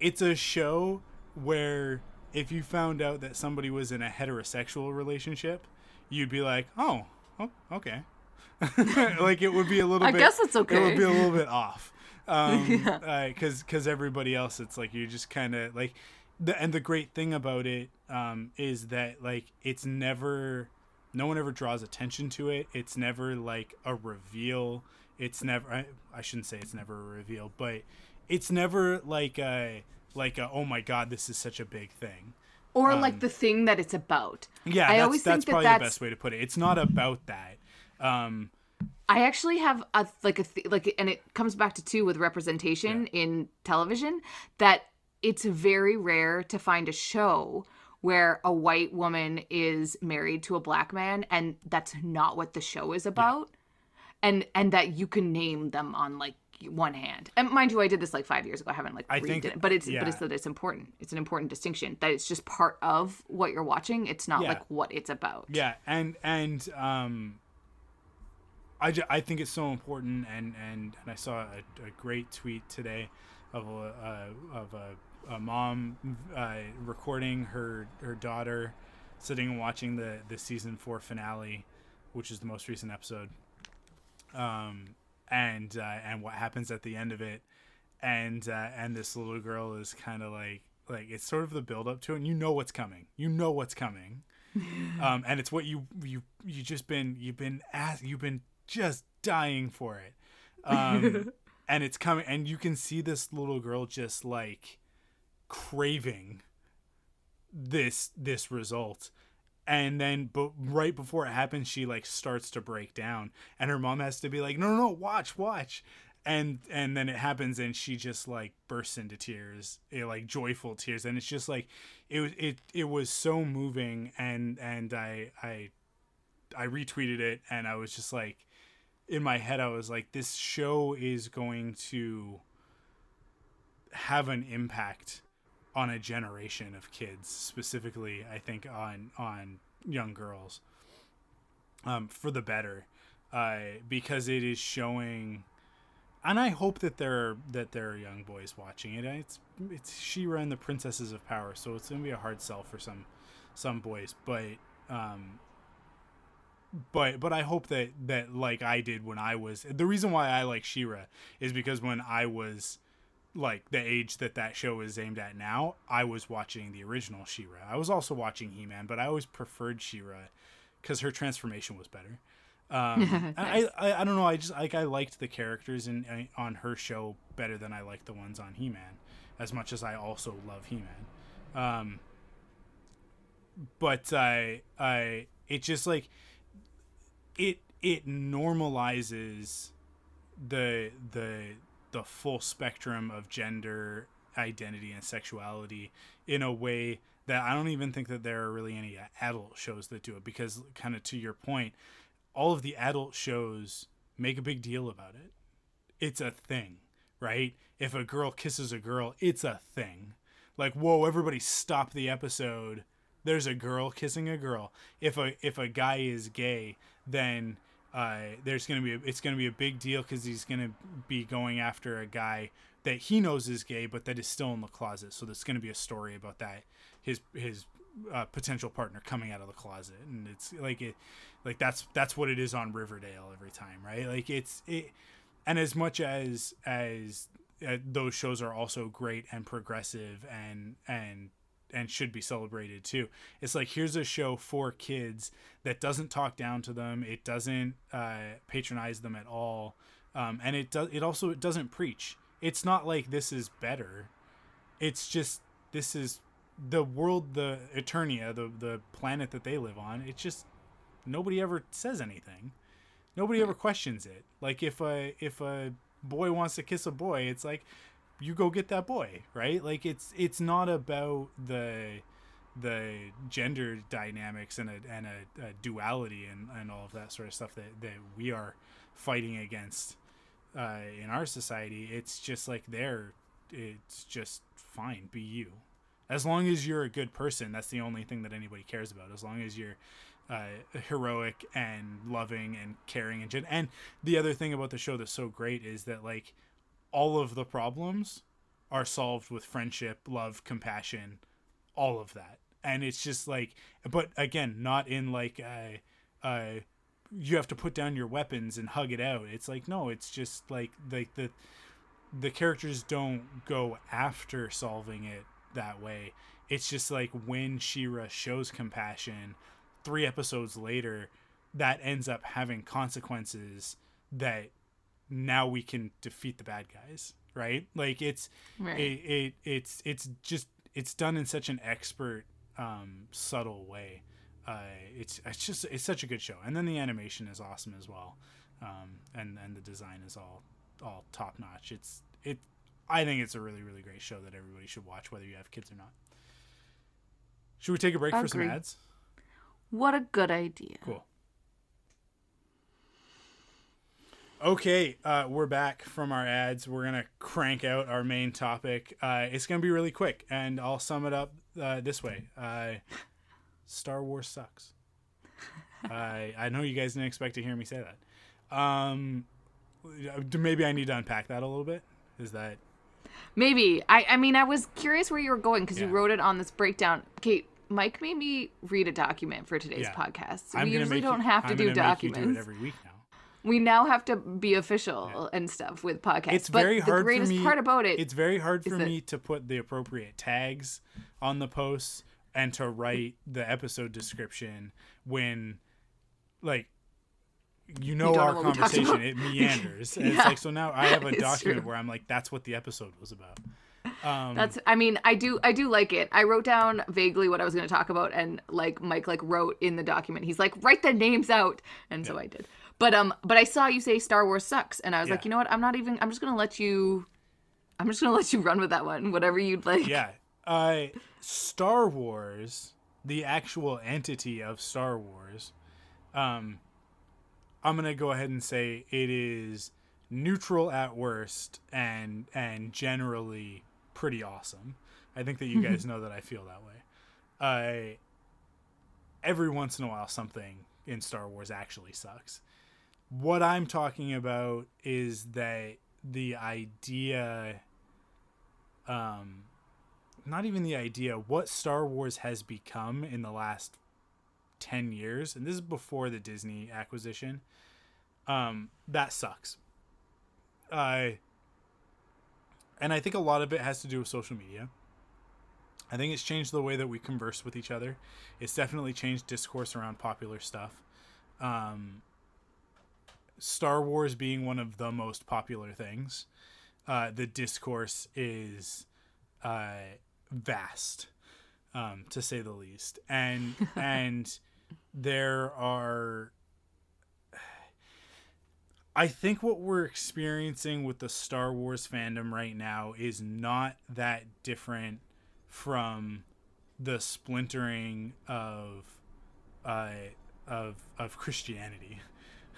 it's a show where if you found out that somebody was in a heterosexual relationship, you'd be like, "Oh, oh okay." like it would be a little I bit guess it's okay. It would be a little bit off. Um Yeah. cuz cuz everybody else it's like you just kind of like the and the great thing about it um is that like it's never no one ever draws attention to it. It's never like a reveal. It's never I, I shouldn't say it's never a reveal, but it's never like a like a oh my god, this is such a big thing. or like the thing that it's about. Yeah, I that's, always that's think that probably that's the best way to put it. It's not about that. Um I actually have a like a th- like, and it comes back to two with representation in television that it's very rare to find a show where a white woman is married to a black man, and that's not what the show is about, and and that you can name them on like one hand. And mind you, I did this like five years ago. I haven't like I read think- it, but it's yeah. but it's that it's important. It's an important distinction that it's just part of what you're watching. It's not Yeah. like what it's about. Yeah, and and um, I, ju- I think it's so important, and and, and I saw a, a great tweet today of a uh, of a, a mom uh, recording her her daughter sitting and watching the the season four finale, which is the most recent episode. Um, and uh, and what happens at the end of it, and uh, and this little girl is kind of like like it's sort of the build up to it, and you know what's coming. You know what's coming um, and it's what you you you just been you've been ask, you've been just dying for it, um, and it's coming, and you can see this little girl just like craving this this result, and then but right before it happens, she like starts to break down, and her mom has to be like, no no no, watch watch. And and then it happens, and she just like bursts into tears, eh, like joyful tears, and it's just like it was it it was so moving and and I I I retweeted it and I was just like in my head I was like this show is going to have an impact on a generation of kids specifically I think on on young girls um for the better uh because it is showing and I hope that there are that there are young boys watching it. It's it's She-Ra and the Princesses of Power, so it's gonna be a hard sell for some some boys. But um, but but I hope that that like I did when I was the reason why I like She-Ra is because when I was like the age that that show is aimed at now, I was watching the original She-Ra. I was also watching He-Man, but I always preferred She-Ra because her transformation was better. Um, and I, I I don't know. I just like I liked the characters in uh, on her show better than I liked the ones on He Man, as much as I also love He Man. Um, but I I it just like it it normalizes the the the full spectrum of gender identity and sexuality in a way that I don't even think that there are really any adult shows that do it because kind of to your point all of the adult shows make a big deal about it. It's a thing, right? If a girl kisses a girl, it's a thing. Like, whoa, everybody stop the episode. There's a girl kissing a girl. If a if a guy is gay, then uh, there's gonna be a, it's gonna be a big deal because he's gonna be going after a guy that he knows is gay, but that is still in the closet. So there's gonna be a story about that. His his uh, potential partner coming out of the closet, and it's like it, like that's that's what it is on Riverdale every time, right? Like it's it, and as much as as uh, those shows are also great and progressive and and and should be celebrated too. It's like here's a show for kids that doesn't talk down to them. It doesn't uh, patronize them at all, um, and it does. It also it doesn't preach. It's not like this is better. It's just this is the world, the Eternia, the the planet that they live on. It's just nobody ever says anything. Nobody ever questions it. Like if a if a boy wants to kiss a boy, it's like you go get that boy, right? Like it's it's not about the the gender dynamics and a and a, a duality and, and all of that sort of stuff that, that we are fighting against uh, in our society. It's just like there, it's just fine. Be you, as long as you're a good person. That's the only thing that anybody cares about. As long as you're uh, heroic and loving and caring and gen- and the other thing about the show that's so great is that like all of the problems are solved with friendship, love, compassion, all of that. And it's just like, but again, not in like a, a you have to put down your weapons and hug it out. It's like no, it's just like like the the characters don't go after solving it that way. It's just like when She-Ra shows compassion, three episodes later, that ends up having consequences that now we can defeat the bad guys right? Like it's right. It, it it's it's just it's done in such an expert um subtle way. Uh it's it's just it's such a good show. And then the animation is awesome as well. Um and and the design is all all top notch it's it i think it's a really really great show that everybody should watch whether you have kids or not. Should we take a break for some ads? What a good idea. Cool Okay, uh, we're back from our ads. We're gonna crank out our main topic. Uh, it's gonna be really quick, and I'll sum it up uh, this way: uh, Star Wars sucks. I I know you guys didn't expect to hear me say that. Um, maybe I need to unpack that a little bit. Is that maybe? I I mean, I was curious where you were going because yeah. you wrote it on this breakdown. Kate, Mike made me read a document for today's yeah. podcast. So we usually don't you, have to I'm do documents do every week we now have to be official yeah. and stuff with podcasts. It's but very hard. The greatest for me, part about it. It's very hard for me to put the appropriate tags on the posts and to write the episode description when, like, you know you our conversation. It meanders. yeah. It's like so now I have a document true. where I'm like, that's what the episode was about. Um, That's. I mean, I do. I do like it. I wrote down vaguely what I was going to talk about, and like Mike, like wrote in the document. He's like, write the names out, and yeah. so I did. But um, but I saw you say Star Wars sucks, and I was yeah. like, you know what? I'm not even. I'm just gonna let you. I'm just gonna let you run with that one. Whatever you'd like. Yeah. Uh, Star Wars, the actual entity of Star Wars, um, I'm gonna go ahead and say it is neutral at worst and and generally pretty awesome. I think that you guys know that I feel that way. Uh, every once in a while, something in Star Wars actually sucks. What I'm talking about is that the idea, um, not even the idea, what Star Wars has become in the last 10 years, and this is before the Disney acquisition, um, that sucks. Uh, and I think a lot of it has to do with social media. I think it's changed the way that we converse with each other. It's definitely changed discourse around popular stuff. Um, Star Wars being one of the most popular things, uh, the discourse is uh, vast, um, to say the least, and and there are. I think what we're experiencing with the Star Wars fandom right now is not that different from the splintering of uh, of of Christianity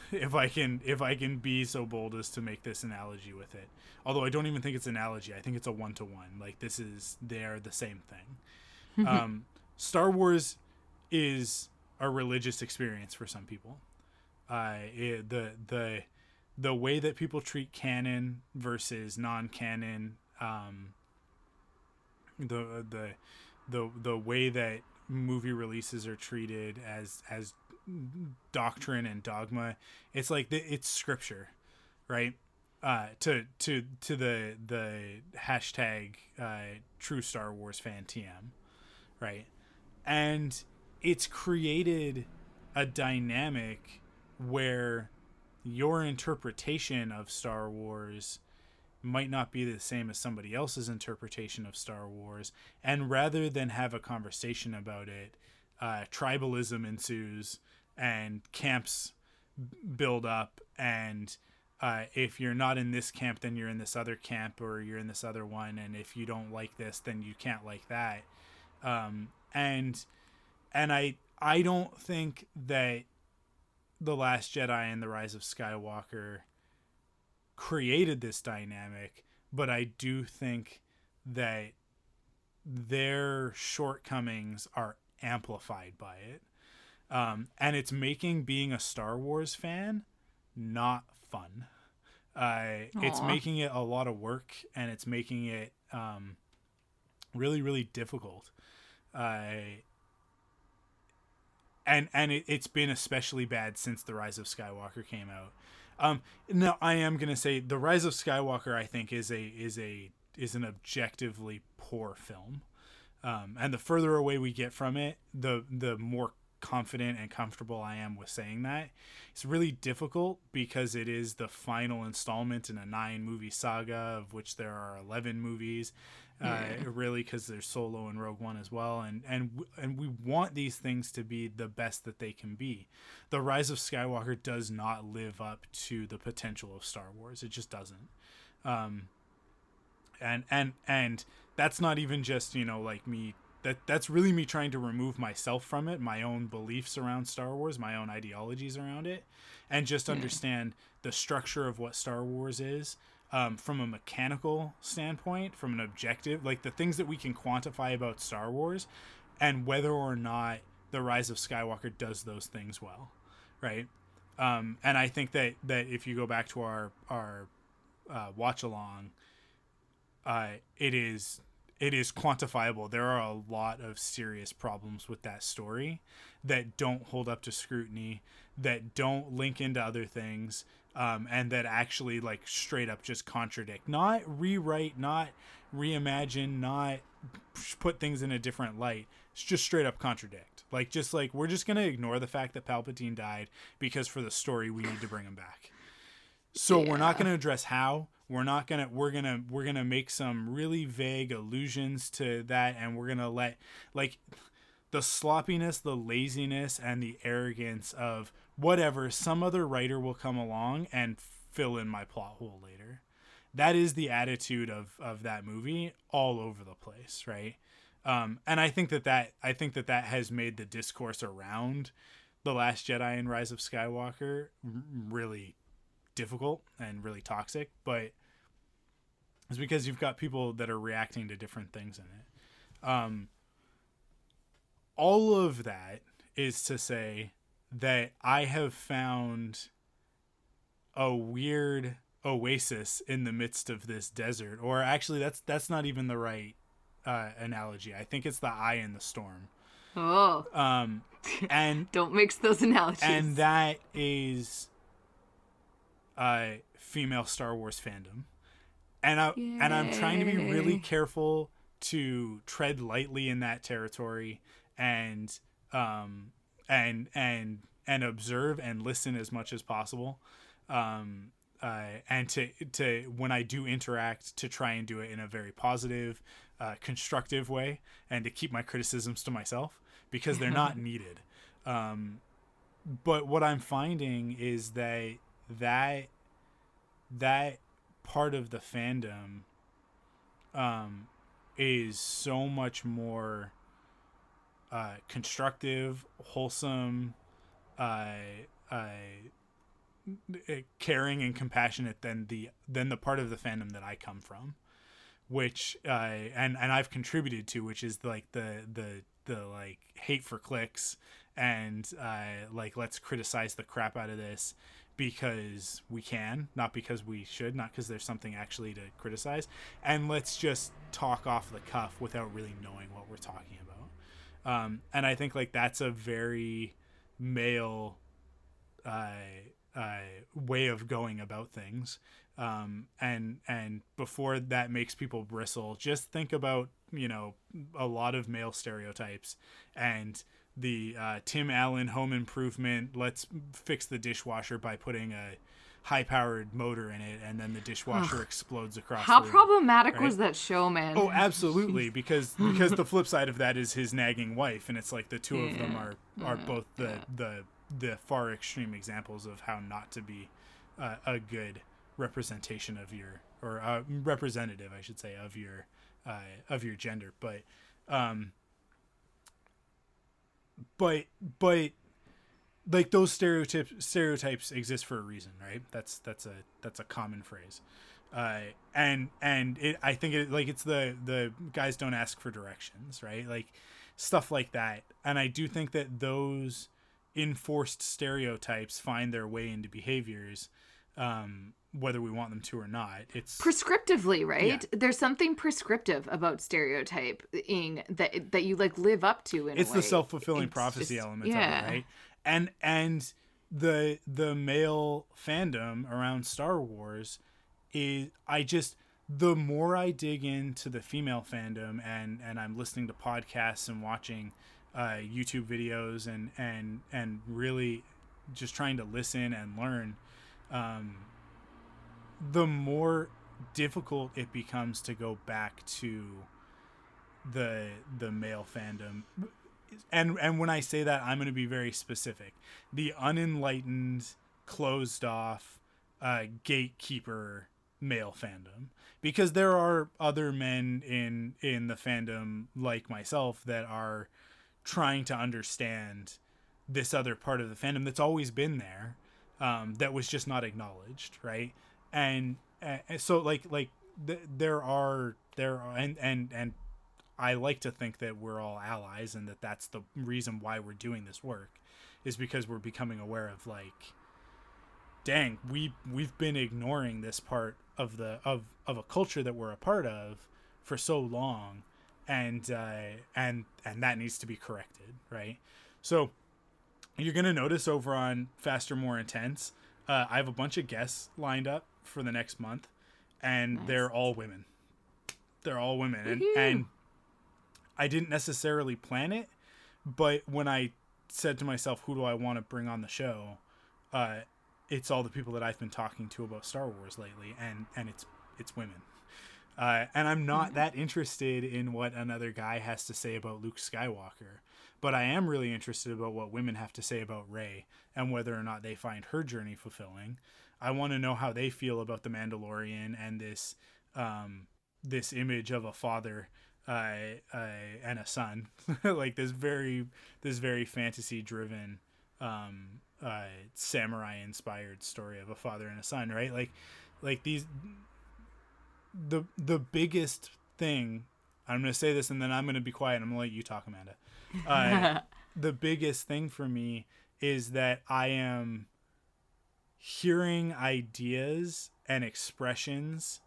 if I can if I can be so bold as to make this analogy with it. Although I don't even think it's an analogy. I think it's a one to one. Like this is they're the same thing. um, Star Wars is a religious experience for some people. uh, it, the the the way that people treat canon versus non-canon, um, the the the the way that movie releases are treated as as doctrine and dogma. It's like the, it's scripture, right? Uh, to to to the the hashtag uh, true Star Wars fan TM, right? And it's created a dynamic where your interpretation of Star Wars might not be the same as somebody else's interpretation of Star Wars. And rather than have a conversation about it, uh, tribalism ensues and camps build up. And uh, if you're not in this camp, then you're in this other camp or you're in this other one. And if you don't like this, then you can't like that. Um, and and I I don't think that the Last Jedi and the Rise of Skywalker created this dynamic, but I do think that their shortcomings are amplified by it. Um, and it's making being a Star Wars fan not fun. Uh, it's making it a lot of work and it's making it um, really, really difficult. Uh, and and it, it's been especially bad since the Rise of Skywalker came out. Um, no, I am gonna say the Rise of Skywalker. I think is a is a is an objectively poor film, um, and the further away we get from it, the the more confident and comfortable I am with saying that. It's really difficult because it is the final installment in a nine movie saga, of which there are eleven movies uh, really because there's solo and rogue one as well and and and we want these things to be the best that they can be. The rise of skywalker does not live up to the potential of star wars. It just doesn't. Um and and and that's not even just you know like me that that's really me trying to remove myself from it my own beliefs around star wars my own ideologies around it and just understand the structure of what star wars is um, from a mechanical standpoint, from an objective, like the things that we can quantify about Star Wars, and whether or not the Rise of Skywalker does those things well, right? Um, and I think that that if you go back to our our uh, watch along, uh, it is it is quantifiable. There are a lot of serious problems with that story that don't hold up to scrutiny, that don't link into other things, um, and that actually like straight up just contradict, not rewrite, not reimagine, not put things in a different light. It's just straight up contradict. Like just like we're just gonna ignore the fact that Palpatine died because for the story we need to bring him back. So yeah. we're not gonna address how. We're not gonna we're gonna we're gonna make some really vague allusions to that, and we're gonna let like the sloppiness, the laziness, and the arrogance of whatever, some other writer will come along and fill in my plot hole later. That is the attitude of of that movie all over the place, right? Um, and I think that that I think that that has made the discourse around the Last Jedi and Rise of Skywalker really difficult and really toxic, but it's because you've got people that are reacting to different things in it. Um, all of that is to say that I have found a weird oasis in the midst of this desert or actually that's that's not even the right uh, analogy. I think it's the eye in the storm. Oh. Um and don't mix those analogies. and that is uh female star wars fandom and i Yay. and i'm trying to be really careful to tread lightly in that territory and um and and and observe and listen as much as possible um, uh, and to to when I do interact to try and do it in a very positive, uh, constructive way, and to keep my criticisms to myself because they're not needed. Um, but what I'm finding is that that that part of the fandom um, is so much more uh, constructive, wholesome, uh, uh, caring and compassionate than the than the part of the fandom that I come from, which uh, and and I've contributed to, which is like the the the like hate for clicks and uh, like let's criticize the crap out of this because we can, not because we should, not because there's something actually to criticize, and let's just talk off the cuff without really knowing what we're talking about. Um, and I think like that's a very male uh, uh, way of going about things. Um, and and before that makes people bristle, just think about you know a lot of male stereotypes and the uh, Tim Allen home improvement. Let's fix the dishwasher by putting a high powered motor in it, and then the dishwasher explodes across. How room, problematic right? was that show, man? Oh, absolutely, because because the flip side of that is his nagging wife, and it's like the two of them are are both the the the far extreme examples of how not to be uh, a good representation of your or uh, representative, I should say, of your uh, of your gender. But um, but but like those stereotypes stereotypes exist for a reason, right? That's that's a that's a common phrase. Uh, and and it I think it like it's the the guys don't ask for directions, right? Like stuff like that. And I do think that those enforced stereotypes find their way into behaviors um, whether we want them to or not. It's prescriptively, right? There's something prescriptive about stereotyping that that you like live up to. In it's the self fulfilling prophecy just- element yeah. of it, right? And and the the male fandom around Star Wars is I just the more I dig into the female fandom and and I'm listening to podcasts and watching uh, YouTube videos and and and really just trying to listen and learn, um, the more difficult it becomes to go back to the the male fandom. And and when I say that, I'm going to be very specific. The unenlightened, closed off, uh, gatekeeper male fandom, because there are other men in in the fandom like myself that are trying to understand this other part of the fandom that's always been there, um, that was just not acknowledged, right? And, uh, so like like th- there are there are and and and I like to think that we're all allies and that that's the reason why we're doing this work is because we're becoming aware of like dang we we've been ignoring this part of the of of a culture that we're a part of for so long and uh and and that needs to be corrected right so you're gonna notice over on faster more intense uh, i have a bunch of guests lined up for the next month and they're all women. They're all women and, and I didn't necessarily plan it, but when I said to myself, "Who do I want to bring on the show?" Uh, it's all the people that I've been talking to about Star Wars lately, and and it's it's women. Uh, and I'm not that interested in what another guy has to say about Luke Skywalker, but I am really interested about what women have to say about Rey and whether or not they find her journey fulfilling. I want to know how they feel about the Mandalorian and this um, this image of a father uh, uh, and a son, like this very this very fantasy driven um, uh, samurai inspired story of a father and a son, right? Like like these the the biggest thing. I'm gonna say this and then I'm gonna be quiet. I'm gonna let you talk, Amanda. Uh, the biggest thing for me is that I am hearing ideas and expressions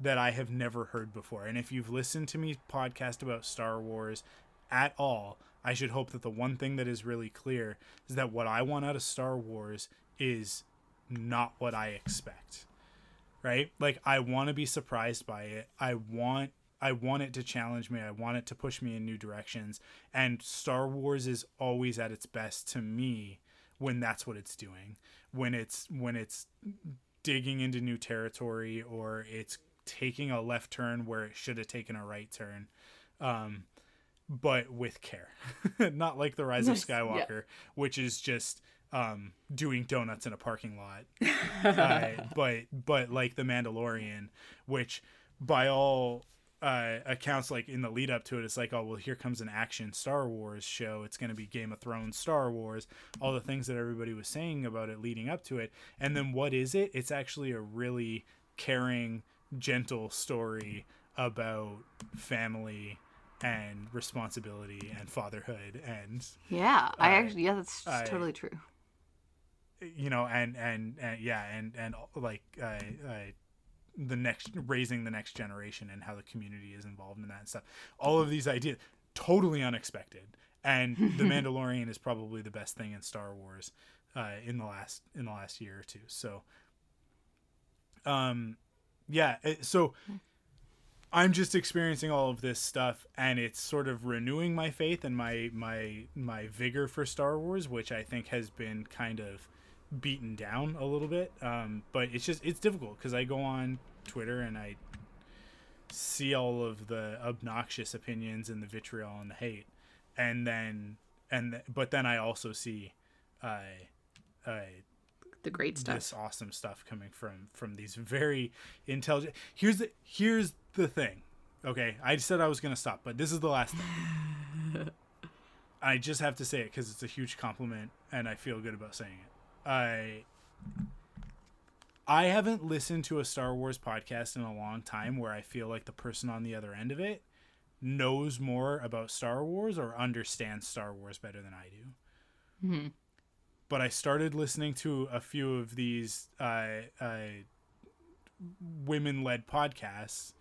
that I have never heard before. And if you've listened to me podcast about Star Wars at all, I should hope that the one thing that is really clear is that what I want out of Star Wars is not what I expect. Right? Like I want to be surprised by it. I want I want it to challenge me. I want it to push me in new directions. And Star Wars is always at its best to me when that's what it's doing. When it's when it's digging into new territory or it's taking a left turn where it should have taken a right turn um, but with care not like the rise of Yes, yeah. skywalker which is just um, doing donuts in a parking lot uh, but but like the mandalorian which by all uh, accounts like in the lead up to it it's like oh well here comes an action star wars show. It's going to be game of thrones star wars all the things that everybody was saying about it leading up to it. And then what is it? It's actually a really caring gentle story about family and responsibility and fatherhood and Yeah, I Uh, actually yeah, that's I- totally true. you know and and, and yeah and and like uh, uh, the next raising the next generation and how the community is involved in that and stuff. All of these ideas totally unexpected. And the mandalorian is probably the best thing in star wars uh, in the last in the last year or two. So um yeah it, so i'm just experiencing all of this stuff and it's sort of renewing my faith and my my my vigor for star wars which i think has been kind of beaten down a little bit um but it's just it's difficult because i go on twitter and i see all of the obnoxious opinions and the vitriol and the hate. And then and th- but then i also see uh uh The great stuff. this awesome stuff coming from from these very intelligent here's the here's the thing okay? I said i was gonna stop but this is the last thing. I just have to say it because it's a huge compliment and i feel good about saying it i i haven't listened to a star wars podcast in a long time where i feel like the person on the other end of it knows more about star wars or understands star wars better than i do Mhm. but I started listening to a few of these uh, uh, women-led podcasts,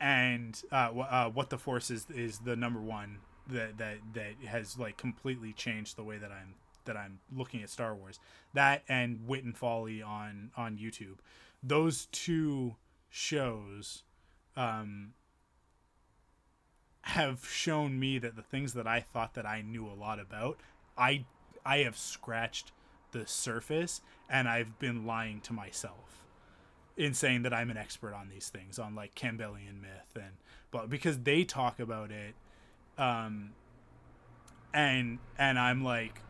and uh, uh, what the force is is the number one that that that has like completely changed the way that I'm that I'm looking at Star Wars. That and Wit and Folly on on YouTube, those two shows. Um, have shown me that the things that I thought that I knew a lot about, I I have scratched the surface and I've been lying to myself in saying that I'm an expert on these things on like Campbellian myth and but because they talk about it um and and I'm like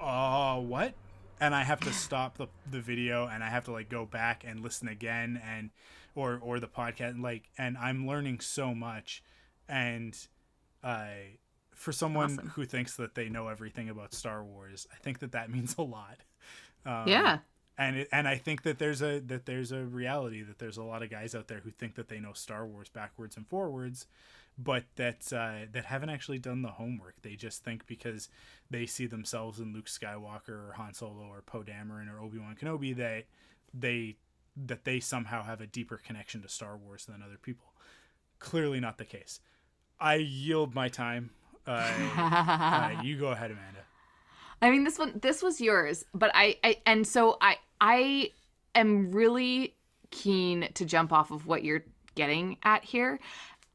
oh what and I have to stop the, the video and I have to like go back and listen again and or or the podcast like and I'm learning so much and I for someone Awesome. who thinks that they know everything about Star Wars, I think that that means a lot. Um, yeah. and it, and I think that there's a that there's a reality that there's a lot of guys out there who think that they know Star Wars backwards and forwards, but that uh, that haven't actually done the homework. They just think because they see themselves in Luke Skywalker or Han Solo or Poe Dameron or Obi Wan Kenobi that they that they somehow have a deeper connection to Star Wars than other people. Clearly not the case. I yield my time. Uh, uh, you go ahead, Amanda. I mean, this one, this was yours, but I, I, and so I, I am really keen to jump off of what you're getting at here,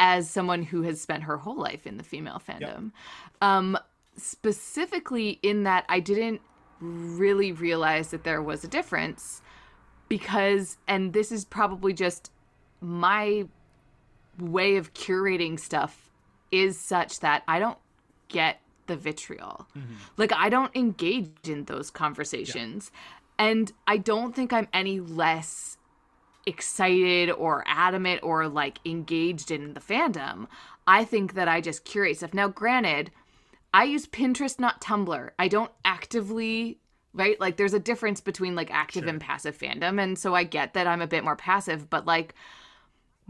as someone who has spent her whole life in the female fandom, um, specifically in that I didn't really realize that there was a difference because, and this is probably just my way of curating stuff is such that I don't get the vitriol. Like I don't engage in those conversations. And I don't think I'm any less excited or adamant or like engaged in the fandom. I think that I just curate stuff. Now, granted, I use Pinterest, not Tumblr. I don't actively, right? Like, there's a difference between like active Sure. and passive fandom. And so I get that I'm a bit more passive, but like,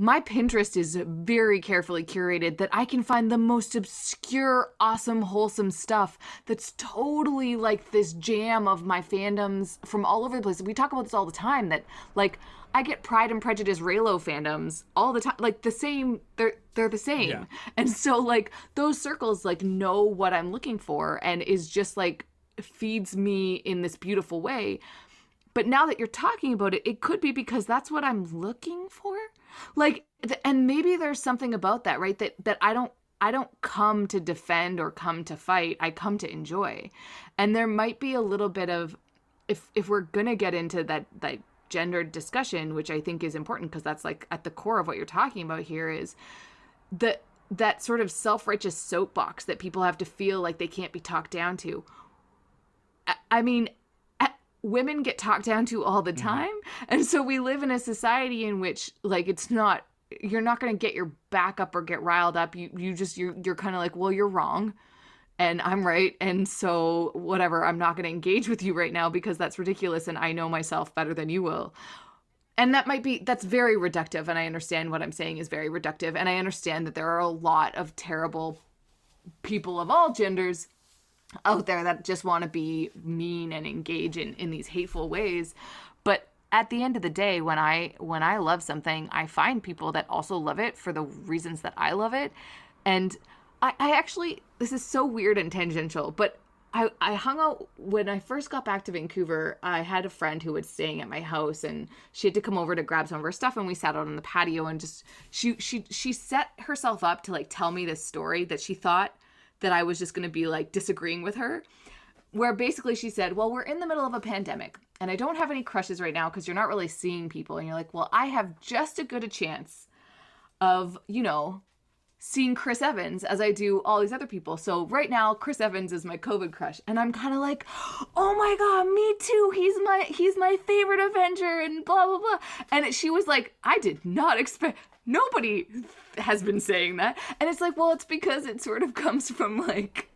my Pinterest is very carefully curated that I can find the most obscure, awesome, wholesome stuff that's totally like this jam of my fandoms from all over the place. We talk about this all the time that like I get Pride and Prejudice Reylo fandoms all the time. Like the same they're they're the same. Yeah. And so like those circles like know what I'm looking for and is just like feeds me in this beautiful way. But now that you're talking about it, it could be because that's what I'm looking for. Like and maybe there's something about that, right? That that I don't I don't come to defend or come to fight. I come to enjoy. And there might be a little bit of if if we're going to get into that that gendered discussion, which I think is important because that's like at the core of what you're talking about here is that that sort of self-righteous soapbox that people have to feel like they can't be talked down to. I- I mean, women get talked down to all the mm-hmm. time, and so we live in a society in which like it's not you're not going to get your back up or get riled up. You you just you're you're kind of like, "Well, you're wrong." And I'm right, and so whatever, I'm not going to engage with you right now because that's ridiculous and I know myself better than you will and that might be that's very reductive and i understand what i'm saying is very reductive and i understand that there are a lot of terrible people of all genders out there that just want to be mean and engage in, in these hateful ways but at the end of the day when i when i love something i find people that also love it for the reasons that i love it and i, I actually this is so weird and tangential but I, I hung out when I first got back to Vancouver. I had a friend who was staying at my house, and she had to come over to grab some of her stuff. And we sat out on the patio, and just she she she set herself up to like tell me this story that she thought that I was just going to be like disagreeing with her. Where basically she said, "Well, we're in the middle of a pandemic, and I don't have any crushes right now because you're not really seeing people." And you're like, "Well, I have just as good a chance of you know seeing Chris Evans as I do all these other people. So right now, Chris Evans is my COVID crush, and I'm kind of like, oh my god, me too. He's my he's my favorite Avenger, and blah blah blah. And she was like, I did not expect. Nobody has been saying that, and it's like, well, it's because it sort of comes from like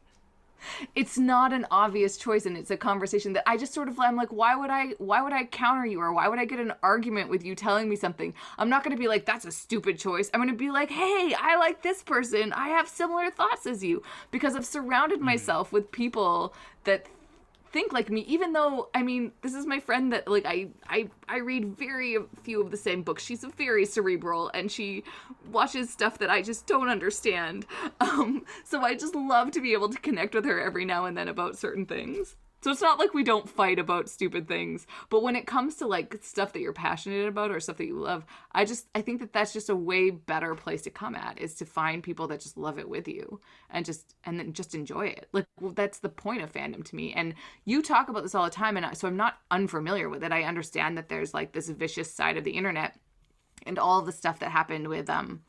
it's not an obvious choice and it's a conversation that I just sort of I'm like why would I why would I counter you or why would I get an argument with you telling me something? I'm not going to be like that's a stupid choice. I'm going to be like hey I like this person. I have similar thoughts as you because I've surrounded mm. myself with people that think like me even though i mean this is my friend that like i i i read very few of the same books. She's a very cerebral and she watches stuff that i just don't understand. Um so i just love to be able to connect with her every now and then about certain things so it's not like we don't fight about stupid things, but when it comes to like stuff that you're passionate about or stuff that you love, I just I think that that's just a way better place to come at is to find people that just love it with you and just and then just enjoy it. Like well, that's the point of fandom to me. And you talk about this all the time and I, so I'm not unfamiliar with it. I understand that there's like this vicious side of the internet and all the stuff that happened with um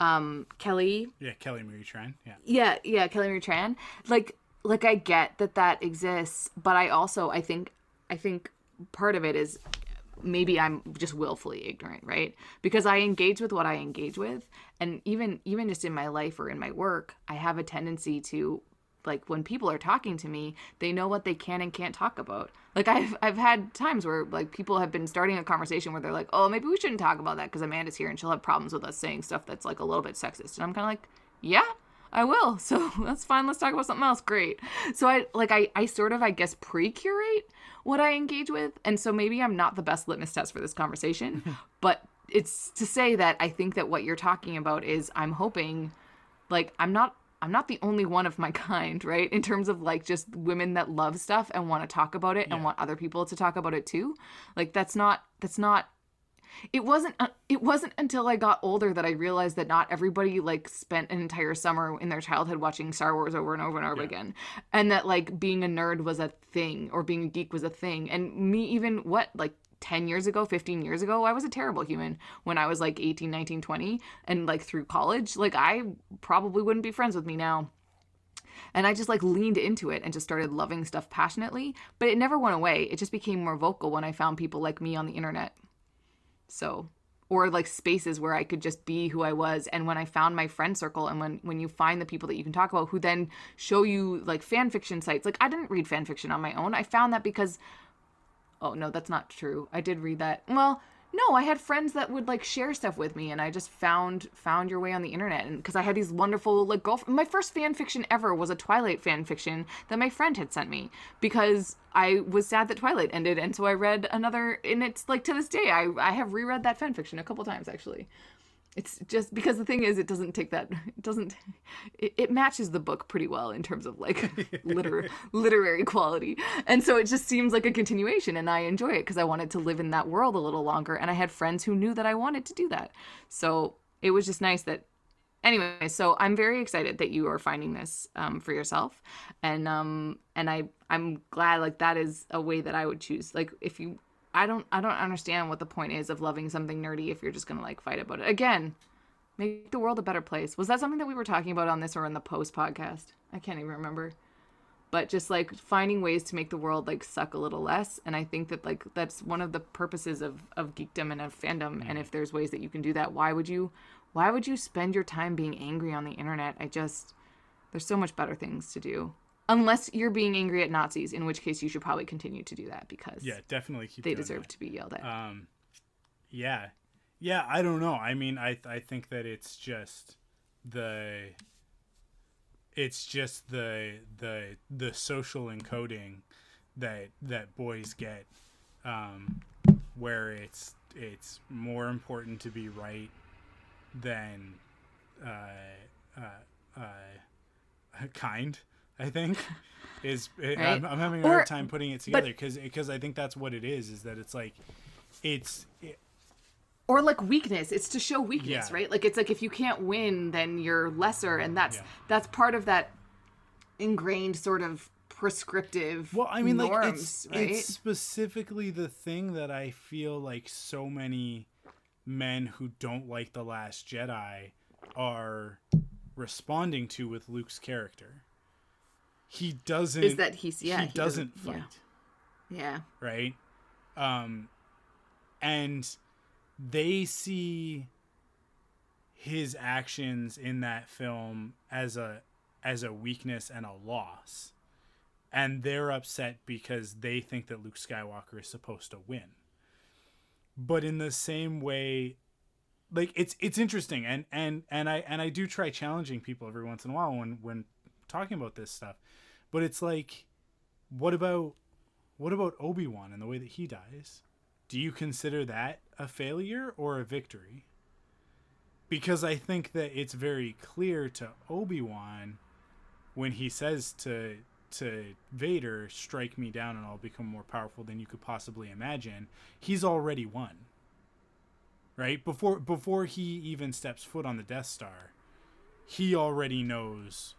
um Kelly. Yeah, Kelly Marie Tran. Yeah. Yeah, yeah, Kelly Marie Tran. Like like I get that that exists, but I also I think I think part of it is maybe I'm just willfully ignorant, right? Because I engage with what I engage with, and even even just in my life or in my work, I have a tendency to like when people are talking to me, they know what they can and can't talk about. Like I've I've had times where like people have been starting a conversation where they're like, "Oh, maybe we shouldn't talk about that because Amanda's here and she'll have problems with us saying stuff that's like a little bit sexist." And I'm kind of like, "Yeah, I will. So that's fine. Let's talk about something else. Great. So I like I I sort of I guess pre-curate what I engage with, and so maybe I'm not the best litmus test for this conversation, but it's to say that I think that what you're talking about is I'm hoping like I'm not I'm not the only one of my kind, right? In terms of like just women that love stuff and want to talk about it yeah. and want other people to talk about it too. Like that's not that's not it wasn't uh, it wasn't until I got older that I realized that not everybody like spent an entire summer in their childhood watching Star Wars over and over and over yeah. again and that like being a nerd was a thing or being a geek was a thing and me even what like 10 years ago 15 years ago i was a terrible human when i was like 18 19 20 and like through college like i probably wouldn't be friends with me now and I just like leaned into it and just started loving stuff passionately. But it never went away. It just became more vocal when I found people like me on the internet. So, or like spaces where I could just be who I was. And when I found my friend circle and when when you find the people that you can talk about who then show you like fan fiction sites. Like I didn't read fan fiction on my own. I found that because Oh, no, that's not true. I did read that. Well, no i had friends that would like share stuff with me and i just found found your way on the internet and because i had these wonderful like golf my first fan fiction ever was a twilight fan fiction that my friend had sent me because i was sad that twilight ended and so i read another and it's like to this day i i have reread that fan fiction a couple times actually it's just because the thing is it doesn't take that it doesn't it, it matches the book pretty well in terms of like liter, literary quality. And so it just seems like a continuation and i enjoy it because i wanted to live in that world a little longer and i had friends who knew that i wanted to do that. So it was just nice that anyway so i'm very excited that you are finding this um, for yourself. And um and i i'm glad like that is a way that i would choose. Like if you I don't I don't understand what the point is of loving something nerdy if you're just gonna like fight about it. Again, make the world a better place. Was that something that we were talking about on this or in the post podcast? I can't even remember. But just like finding ways to make the world like suck a little less. And I think that like that's one of the purposes of, of geekdom and of fandom. And mm. if there's ways that you can do that, why would you why would you spend your time being angry on the internet? I just there's so much better things to do unless you're being angry at Nazis, in which case you should probably continue to do that because yeah, definitely they deserve that. to be yelled at. Um, Yeah, yeah. I don't know. I mean, I I think that it's just the it's just the the the social encoding that that boys get um, where it's it's more important to be right than uh, uh, uh, kind. I think is eh, it, Right. I'm, I'm having a Or- hard time putting it together because because I think that's what it is. Is that it's like it's it, or like weakness it's to show weakness Yeah. right like it's like if you can't win then you're lesser and that's Yeah. that's part of that ingrained sort of prescriptive Well, I mean, like it's right it's specifically the thing that I feel like so many men who don't like the Last Jedi are responding to with Luke's character. He doesn't. is that he's yeah he, doesn't fight, yeah, yeah. right? Um, and they see his actions in that film as a as a weakness and a loss and they're upset because they think that Luke Skywalker is supposed to win. But in the same way like it's it's interesting and and and I and I do try challenging people every once in a while when when talking about this stuff. But it's like what about what about Obi-Wan and the way that he dies? Do you consider that a failure or a victory? Because I think that it's very clear to Obi-Wan when he says to to Vader, "Strike me down, and I'll become more powerful than you could possibly imagine." He's already won. Right before before he even steps foot on the Death Star, he already knows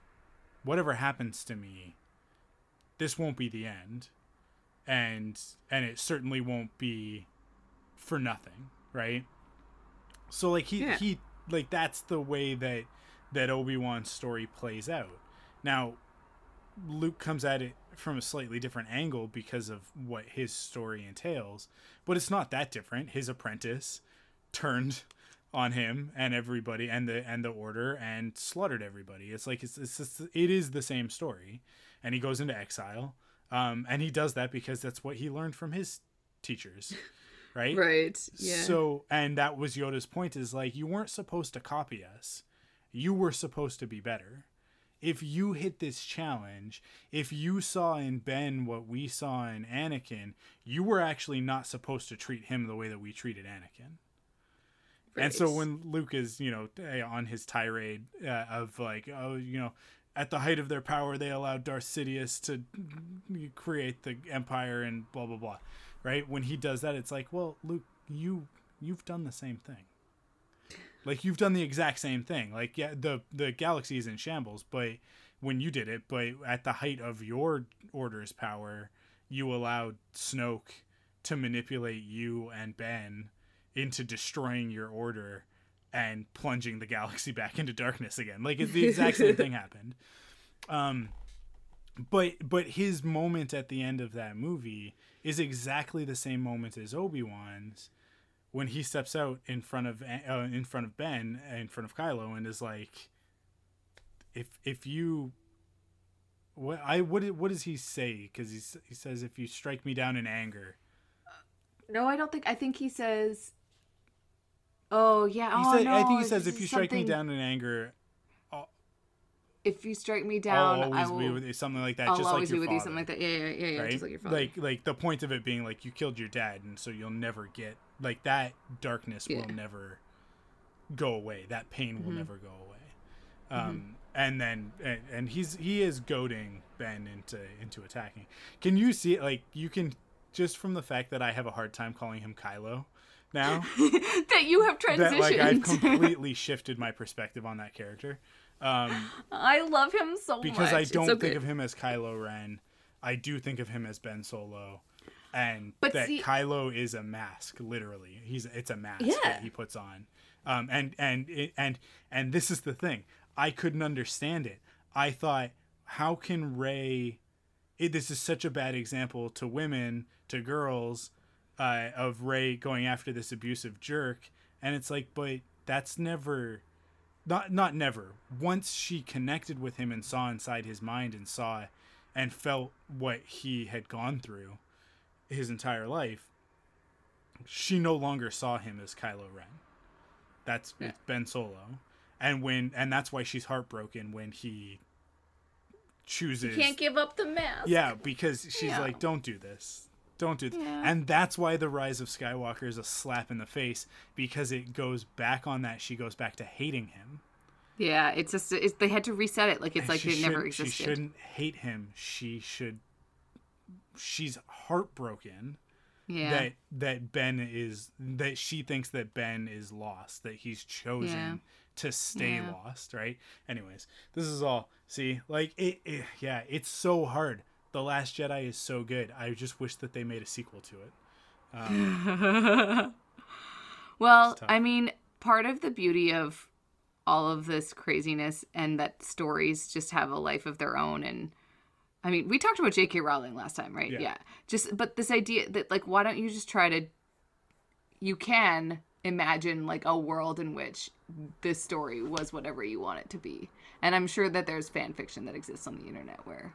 whatever happens to me, this won't be the end, and and it certainly won't be for nothing. Right. So like he Yeah. he like that's the way that that Obi-Wan's story plays out. Now, Luke comes at it from a slightly different angle because of what his story entails, but it's not that different. His apprentice turned on him and everybody and the and the order and slaughtered everybody. It's like it's it's just, it is the same story, and he goes into exile, um, and he does that because that's what he learned from his teachers, right? right yeah So, and that was Yoda's point is like, you weren't supposed to copy us. You were supposed to be better. If you hit this challenge, if you saw in Ben what we saw in Anakin, you were actually not supposed to treat him the way that we treated Anakin. And so when Luke is, you know, eh, on his tirade uh, of like, oh, you know, at the height of their power, they allowed Darth Sidious to create the Empire and blah blah blah, right? When he does that, it's like, well, Luke, you you've done the same thing. Like you've done the exact same thing. Like yeah, the the galaxy is in shambles, but when you did it, but at the height of your order's power, you allowed Snoke to manipulate you and Ben into destroying your order and plunging the galaxy back into darkness again. Like it's the exact same thing happened. Um but but his moment at the end of that movie is exactly the same moment as Obi-Wan's when he steps out in front of uh, in front of Ben in front of Kylo and is like if if you what I what what does he say cuz he he says if you strike me down in anger no i don't think i think he says oh yeah oh, said, no, I think he says if you strike me down in anger if you strike me down I'll i always will be with you something like that I'll just always like your be with you something like that yeah yeah yeah, yeah right? just like your father Like like the point of it being like you killed your dad, and so you'll never get like that darkness Yeah. will never go away. That pain will Mhm. never go away. Um, and then and, and he's he is goading Ben into into attacking. Can you see it? Like you can just from the fact that I have a hard time calling him Kylo now. that you have transitioned that like I've completely shifted my perspective on that character. Um, i love him so much. because much I don't so think good. of him as Kylo Ren. I do think of him as Ben Solo, and But that see- Kylo is a mask. Literally, he's it's a mask Yeah. that he puts on. Um, and and and and this is the thing. I couldn't understand it. I thought, how can Rey? It, this is such a bad example to women, to girls, uh, of Rey going after this abusive jerk, and it's like, but that's never not not never once she connected with him and saw inside his mind and saw and felt what he had gone through his entire life she no longer saw him as Kylo Ren. That's Yeah. it's Ben Solo, and when and that's why she's heartbroken when he chooses. You can't give up the mask. yeah, because she's Yeah. like, "Don't do this, don't do this," Yeah. and that's why the Rise of Skywalker is a slap in the face because it goes back on that. She goes back to hating him. Yeah, it's just it's, they had to reset it. Like it's And like it never existed. She shouldn't hate him. She should. She's heartbroken yeah. that that Ben is that she thinks that Ben is lost. That he's chosen Yeah. to stay Yeah. lost. Right. Anyways, this is all. See, like it, it. Yeah, it's so hard. The Last Jedi is so good. I just wish that they made a sequel to it. Um, well. I mean, part of the beauty of all of this craziness and that stories just have a life of their own and I mean, we talked about J.K. Rowling last time, right? Yeah. Just but this idea that like why don't you just try to you can imagine like a world in which this story was whatever you want it to be. And I'm sure that there's fan fiction that exists on the internet where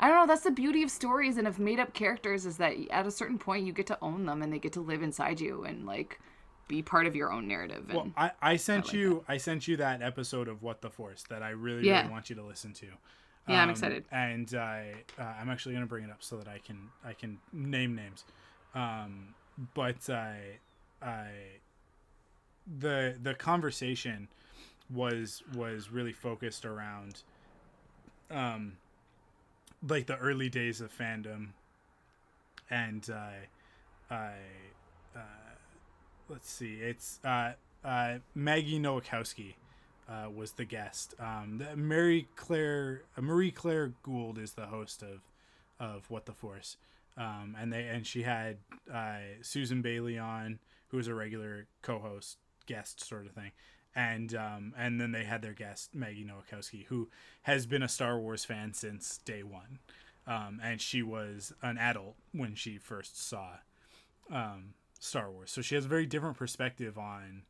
I don't know, that's the beauty of stories and of made up characters is that at a certain point you get to own them and they get to live inside you and like be part of your own narrative and well, I, I sent like you I sent you that episode of What the Force that I really Yeah. really want you to listen to. Yeah, I'm Um, excited. And I uh, I'm actually gonna bring it up so that I can I can name names. Um, but I I the the conversation was was really focused around um like the early days of fandom. And I I uh, let's see it's uh, uh, Maggie Nowakowski uh, was the guest. Um, the Mary Claire uh, Marie Claire Gould is the host of of What the Force. Um, and they and she had uh, Susan Bailey on who was a regular co-host guest sort of thing and um, and then they had their guest Maggie Nowakowski who has been a Star Wars fan since day one um, and she was an adult when she first saw um, Star Wars so she has a very different perspective on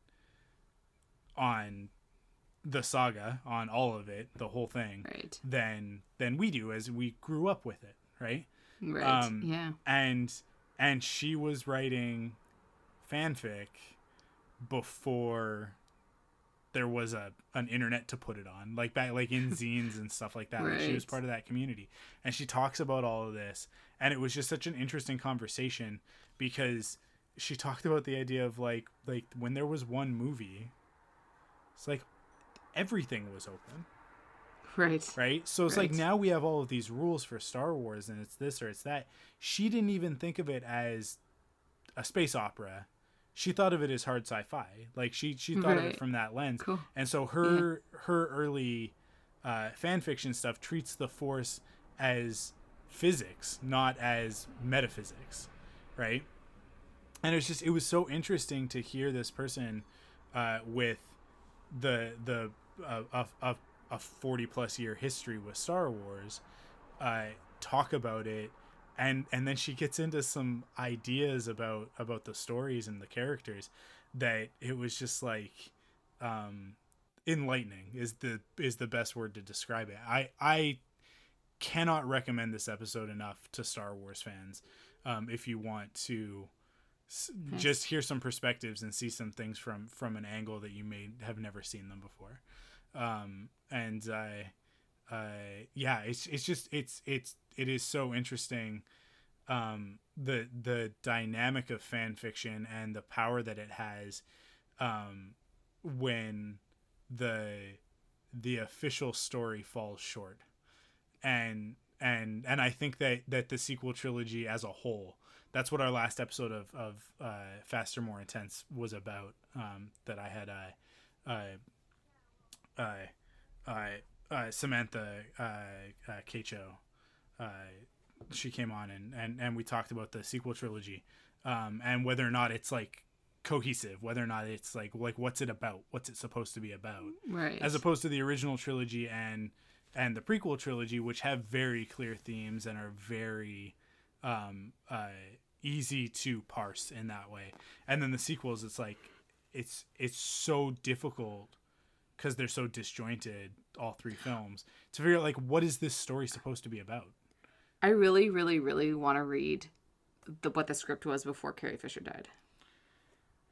on the saga on all of it the whole thing right. than than we do as we grew up with it right Right. Um, yeah. and and she was writing fanfic before there was a an internet to put it on like back like in zines and stuff like that like she was part of that community and she talks about all of this and it was just such an interesting conversation because she talked about the idea of like like when there was one movie it's like everything was open Right. right? So it's like now we have all of these rules for Star Wars, and it's this or it's that. She didn't even think of it as a space opera. She thought of it as hard sci-fi. Like she she thought of it from that lens. Cool. And so her her early uh, fan fiction stuff treats the Force as physics, not as metaphysics, right? And it's just it was so interesting to hear this person uh, with the the uh, of of a 40 plus year history with Star Wars uh, talk about it and and then she gets into some ideas about about the stories and the characters that it was just like um enlightening is the is the best word to describe it. I i cannot recommend this episode enough to star wars fans um if you want to s- just hear some perspectives and see some things from from an angle that you may have never seen them before. Um and i uh yeah it's it's just it's it's it is so interesting um the the dynamic of fan fiction and the power that it has um when the the official story falls short. And and and I think that that the sequel trilogy as a whole that's what our last episode of of uh, faster more intense was about um, that I had uh, uh, uh, uh, uh, Samantha uh, she came on and, and and we talked about the sequel trilogy um, and whether or not it's like cohesive whether or not it's like like what's it about? What's it supposed to be about? Right. as opposed to the original trilogy and and the prequel trilogy which have very clear themes and are very um uh easy to parse in that way. And then the sequels it's like it's it's so difficult because they're so disjointed all three films to figure out like what is this story supposed to be about I really, really, really want to read the, what the script was before Carrie Fisher died.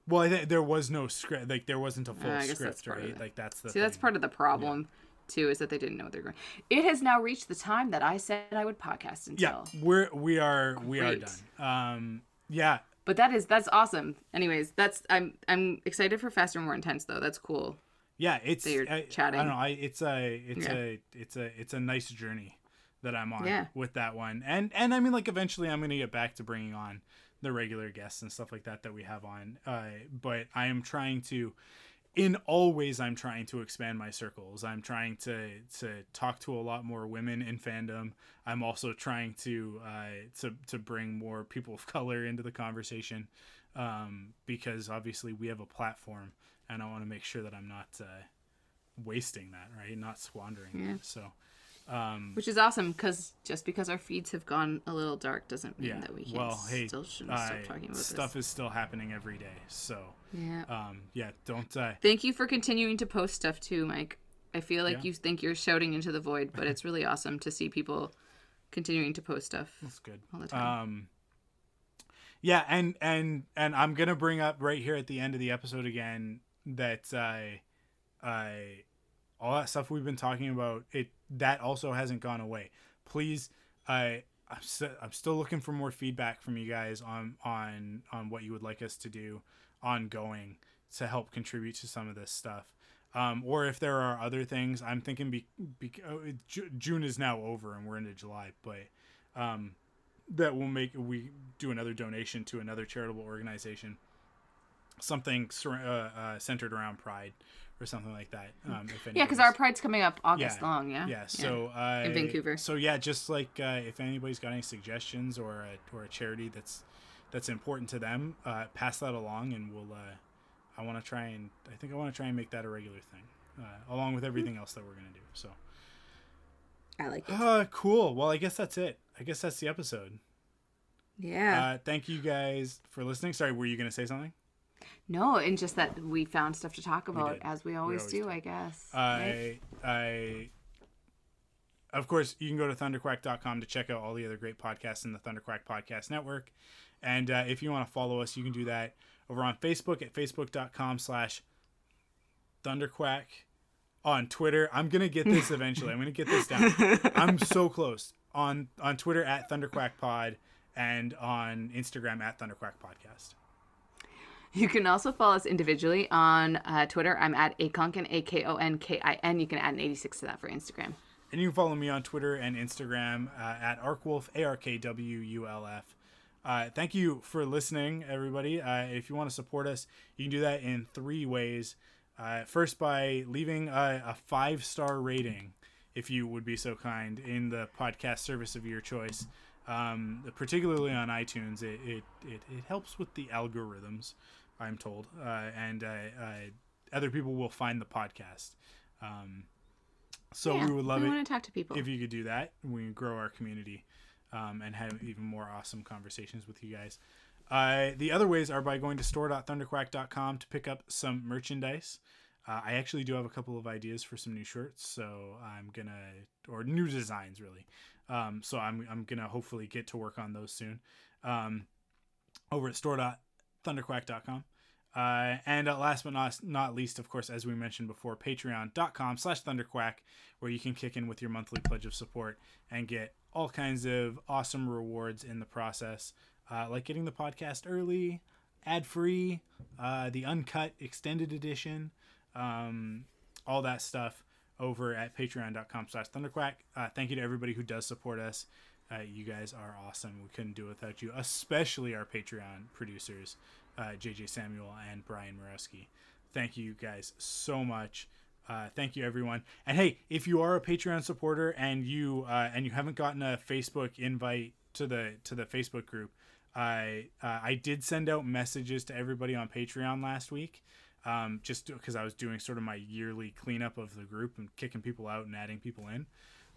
Well, I think there was no script. Like there wasn't a full Uh, I guess that's script, right? Like that's the See, that's part of the problem too, is that they didn't know what they're going. It has now reached the time that I said I would podcast until. Yeah, we're we are we are done. Um, yeah, But that is that's awesome. Anyways, that's I'm I'm excited for faster, more intense though. That's cool. yeah. It's That you're I, chatting. I don't know. I it's a it's Yeah. a it's a it's a nice journey that I'm on Yeah. with that one, and and I mean like eventually I'm gonna get back to bringing on the regular guests and stuff like that that we have on. Uh, but I am trying to. In all ways, I'm trying to expand my circles. I'm trying to to talk to a lot more women in fandom. I'm also trying to uh, to to bring more people of color into the conversation um, because obviously we have a platform, and I want to make sure that I'm not uh, wasting that, right? Not squandering Yeah. it. So, um, Which is awesome because just because our feeds have gone a little dark doesn't mean yeah. that we can't Well, hey, still shouldn't stop uh, talking about stuff this. is still happening every day. So, Yeah. um, yeah, don't. Uh, Thank you for continuing to post stuff too, Mike. I feel like Yeah. you think you're shouting into the void, but it's really awesome to see people continuing to post stuff. That's good. all the time. Um, yeah, and and and I'm gonna bring up right here at the end of the episode again that I, I, all that stuff we've been talking about it that also hasn't gone away. Please, I. I'm, I'm still looking for more feedback from you guys on on on what you would like us to do ongoing to help contribute to some of this stuff um, or if there are other things i'm thinking be, be, oh, june is now over and we're into july but um, that will make we do another donation to another charitable organization something uh, uh, centered around pride or something like that um, if yeah, because our pride's coming up August Yeah. long. Yeah. yeah so uh, In Vancouver. so yeah just like uh, if anybody's got any suggestions or a, or a charity that's that's important to them uh, pass that along and we'll uh, i want to try and i think i want to try and make that a regular thing uh, along with everything else that we're gonna do so I like it. uh, cool well i guess that's it i guess that's the episode Yeah. uh, thank you guys for listening sorry were you gonna say something no, and just that we found stuff to talk about as we always, always do, do. I guess. right? I I of course you can go to thunderquack.com to check out all the other great podcasts in the Thunderquack Podcast Network. And uh, if you want to follow us, you can do that over on Facebook at facebook.com slash thunderquack. On Twitter, I'm gonna get this eventually. I'm gonna get this down. I'm so close. On on Twitter at Thunderquack Pod and on Instagram at Thunderquack Podcast. You can also follow us individually on uh, Twitter. I'm at Akonkin, A K O N K I N. You can add an 86 to that for Instagram. And you can follow me on Twitter and Instagram uh, at ArkWulf, A R K W U L F. Uh, thank you for listening, everybody. Uh, if you want to support us, you can do that in three ways. Uh, first, by leaving a, a five star rating, if you would be so kind, in the podcast service of your choice. Um, particularly on iTunes, it, it, it, it helps with the algorithms, I'm told, uh, and uh, uh, other people will find the podcast. Um, so we would love we it want to talk to people. if you could do that we can grow our community um, and have even more awesome conversations with you guys uh, the other ways are by going to store.thunderquack.com to pick up some merchandise uh, i actually do have a couple of ideas for some new shirts so i'm gonna or new designs really um, so I'm, I'm gonna hopefully get to work on those soon um, over at store.thunderquack.com uh, and uh, last but not, not least, of course, as we mentioned before, patreon.com slash thunderquack, where you can kick in with your monthly pledge of support and get all kinds of awesome rewards in the process, uh, like getting the podcast early, ad free, uh, the uncut extended edition, um, all that stuff over at patreon.com slash thunderquack. Uh, thank you to everybody who does support us. Uh, you guys are awesome. We couldn't do it without you, especially our Patreon producers, uh, JJ Samuel and Brian Moreski. Thank you guys so much. Uh, thank you everyone. And hey, if you are a Patreon supporter and you uh, and you haven't gotten a Facebook invite to the to the Facebook group, I uh, I did send out messages to everybody on Patreon last week, um, just because I was doing sort of my yearly cleanup of the group and kicking people out and adding people in,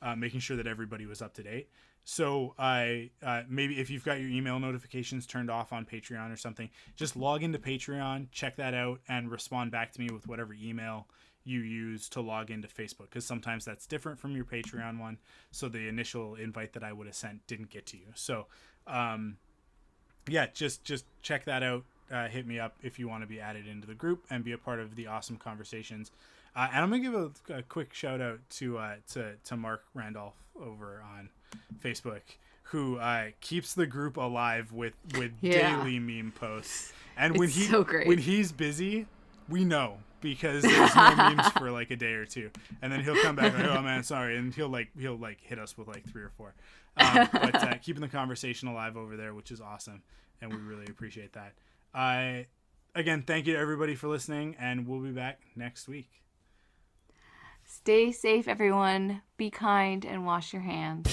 uh, making sure that everybody was up to date. So I uh, maybe if you've got your email notifications turned off on Patreon or something, just log into Patreon, check that out, and respond back to me with whatever email you use to log into Facebook. Because sometimes that's different from your Patreon one. So the initial invite that I would have sent didn't get to you. So um, yeah, just just check that out. Uh, hit me up if you want to be added into the group and be a part of the awesome conversations. Uh, and I'm gonna give a, a quick shout out to uh, to to Mark Randolph over on Facebook, who uh, keeps the group alive with with Yeah. daily meme posts. And when It's he so great. when he's busy, we know because there's no memes for like a day or two, and then he'll come back like, "Oh man, sorry," and he'll like he'll like hit us with like three or four. Um, but uh, keeping the conversation alive over there, which is awesome, and we really appreciate that. I again thank you to everybody for listening, and we'll be back next week. Stay safe, everyone. Be kind and wash your hands.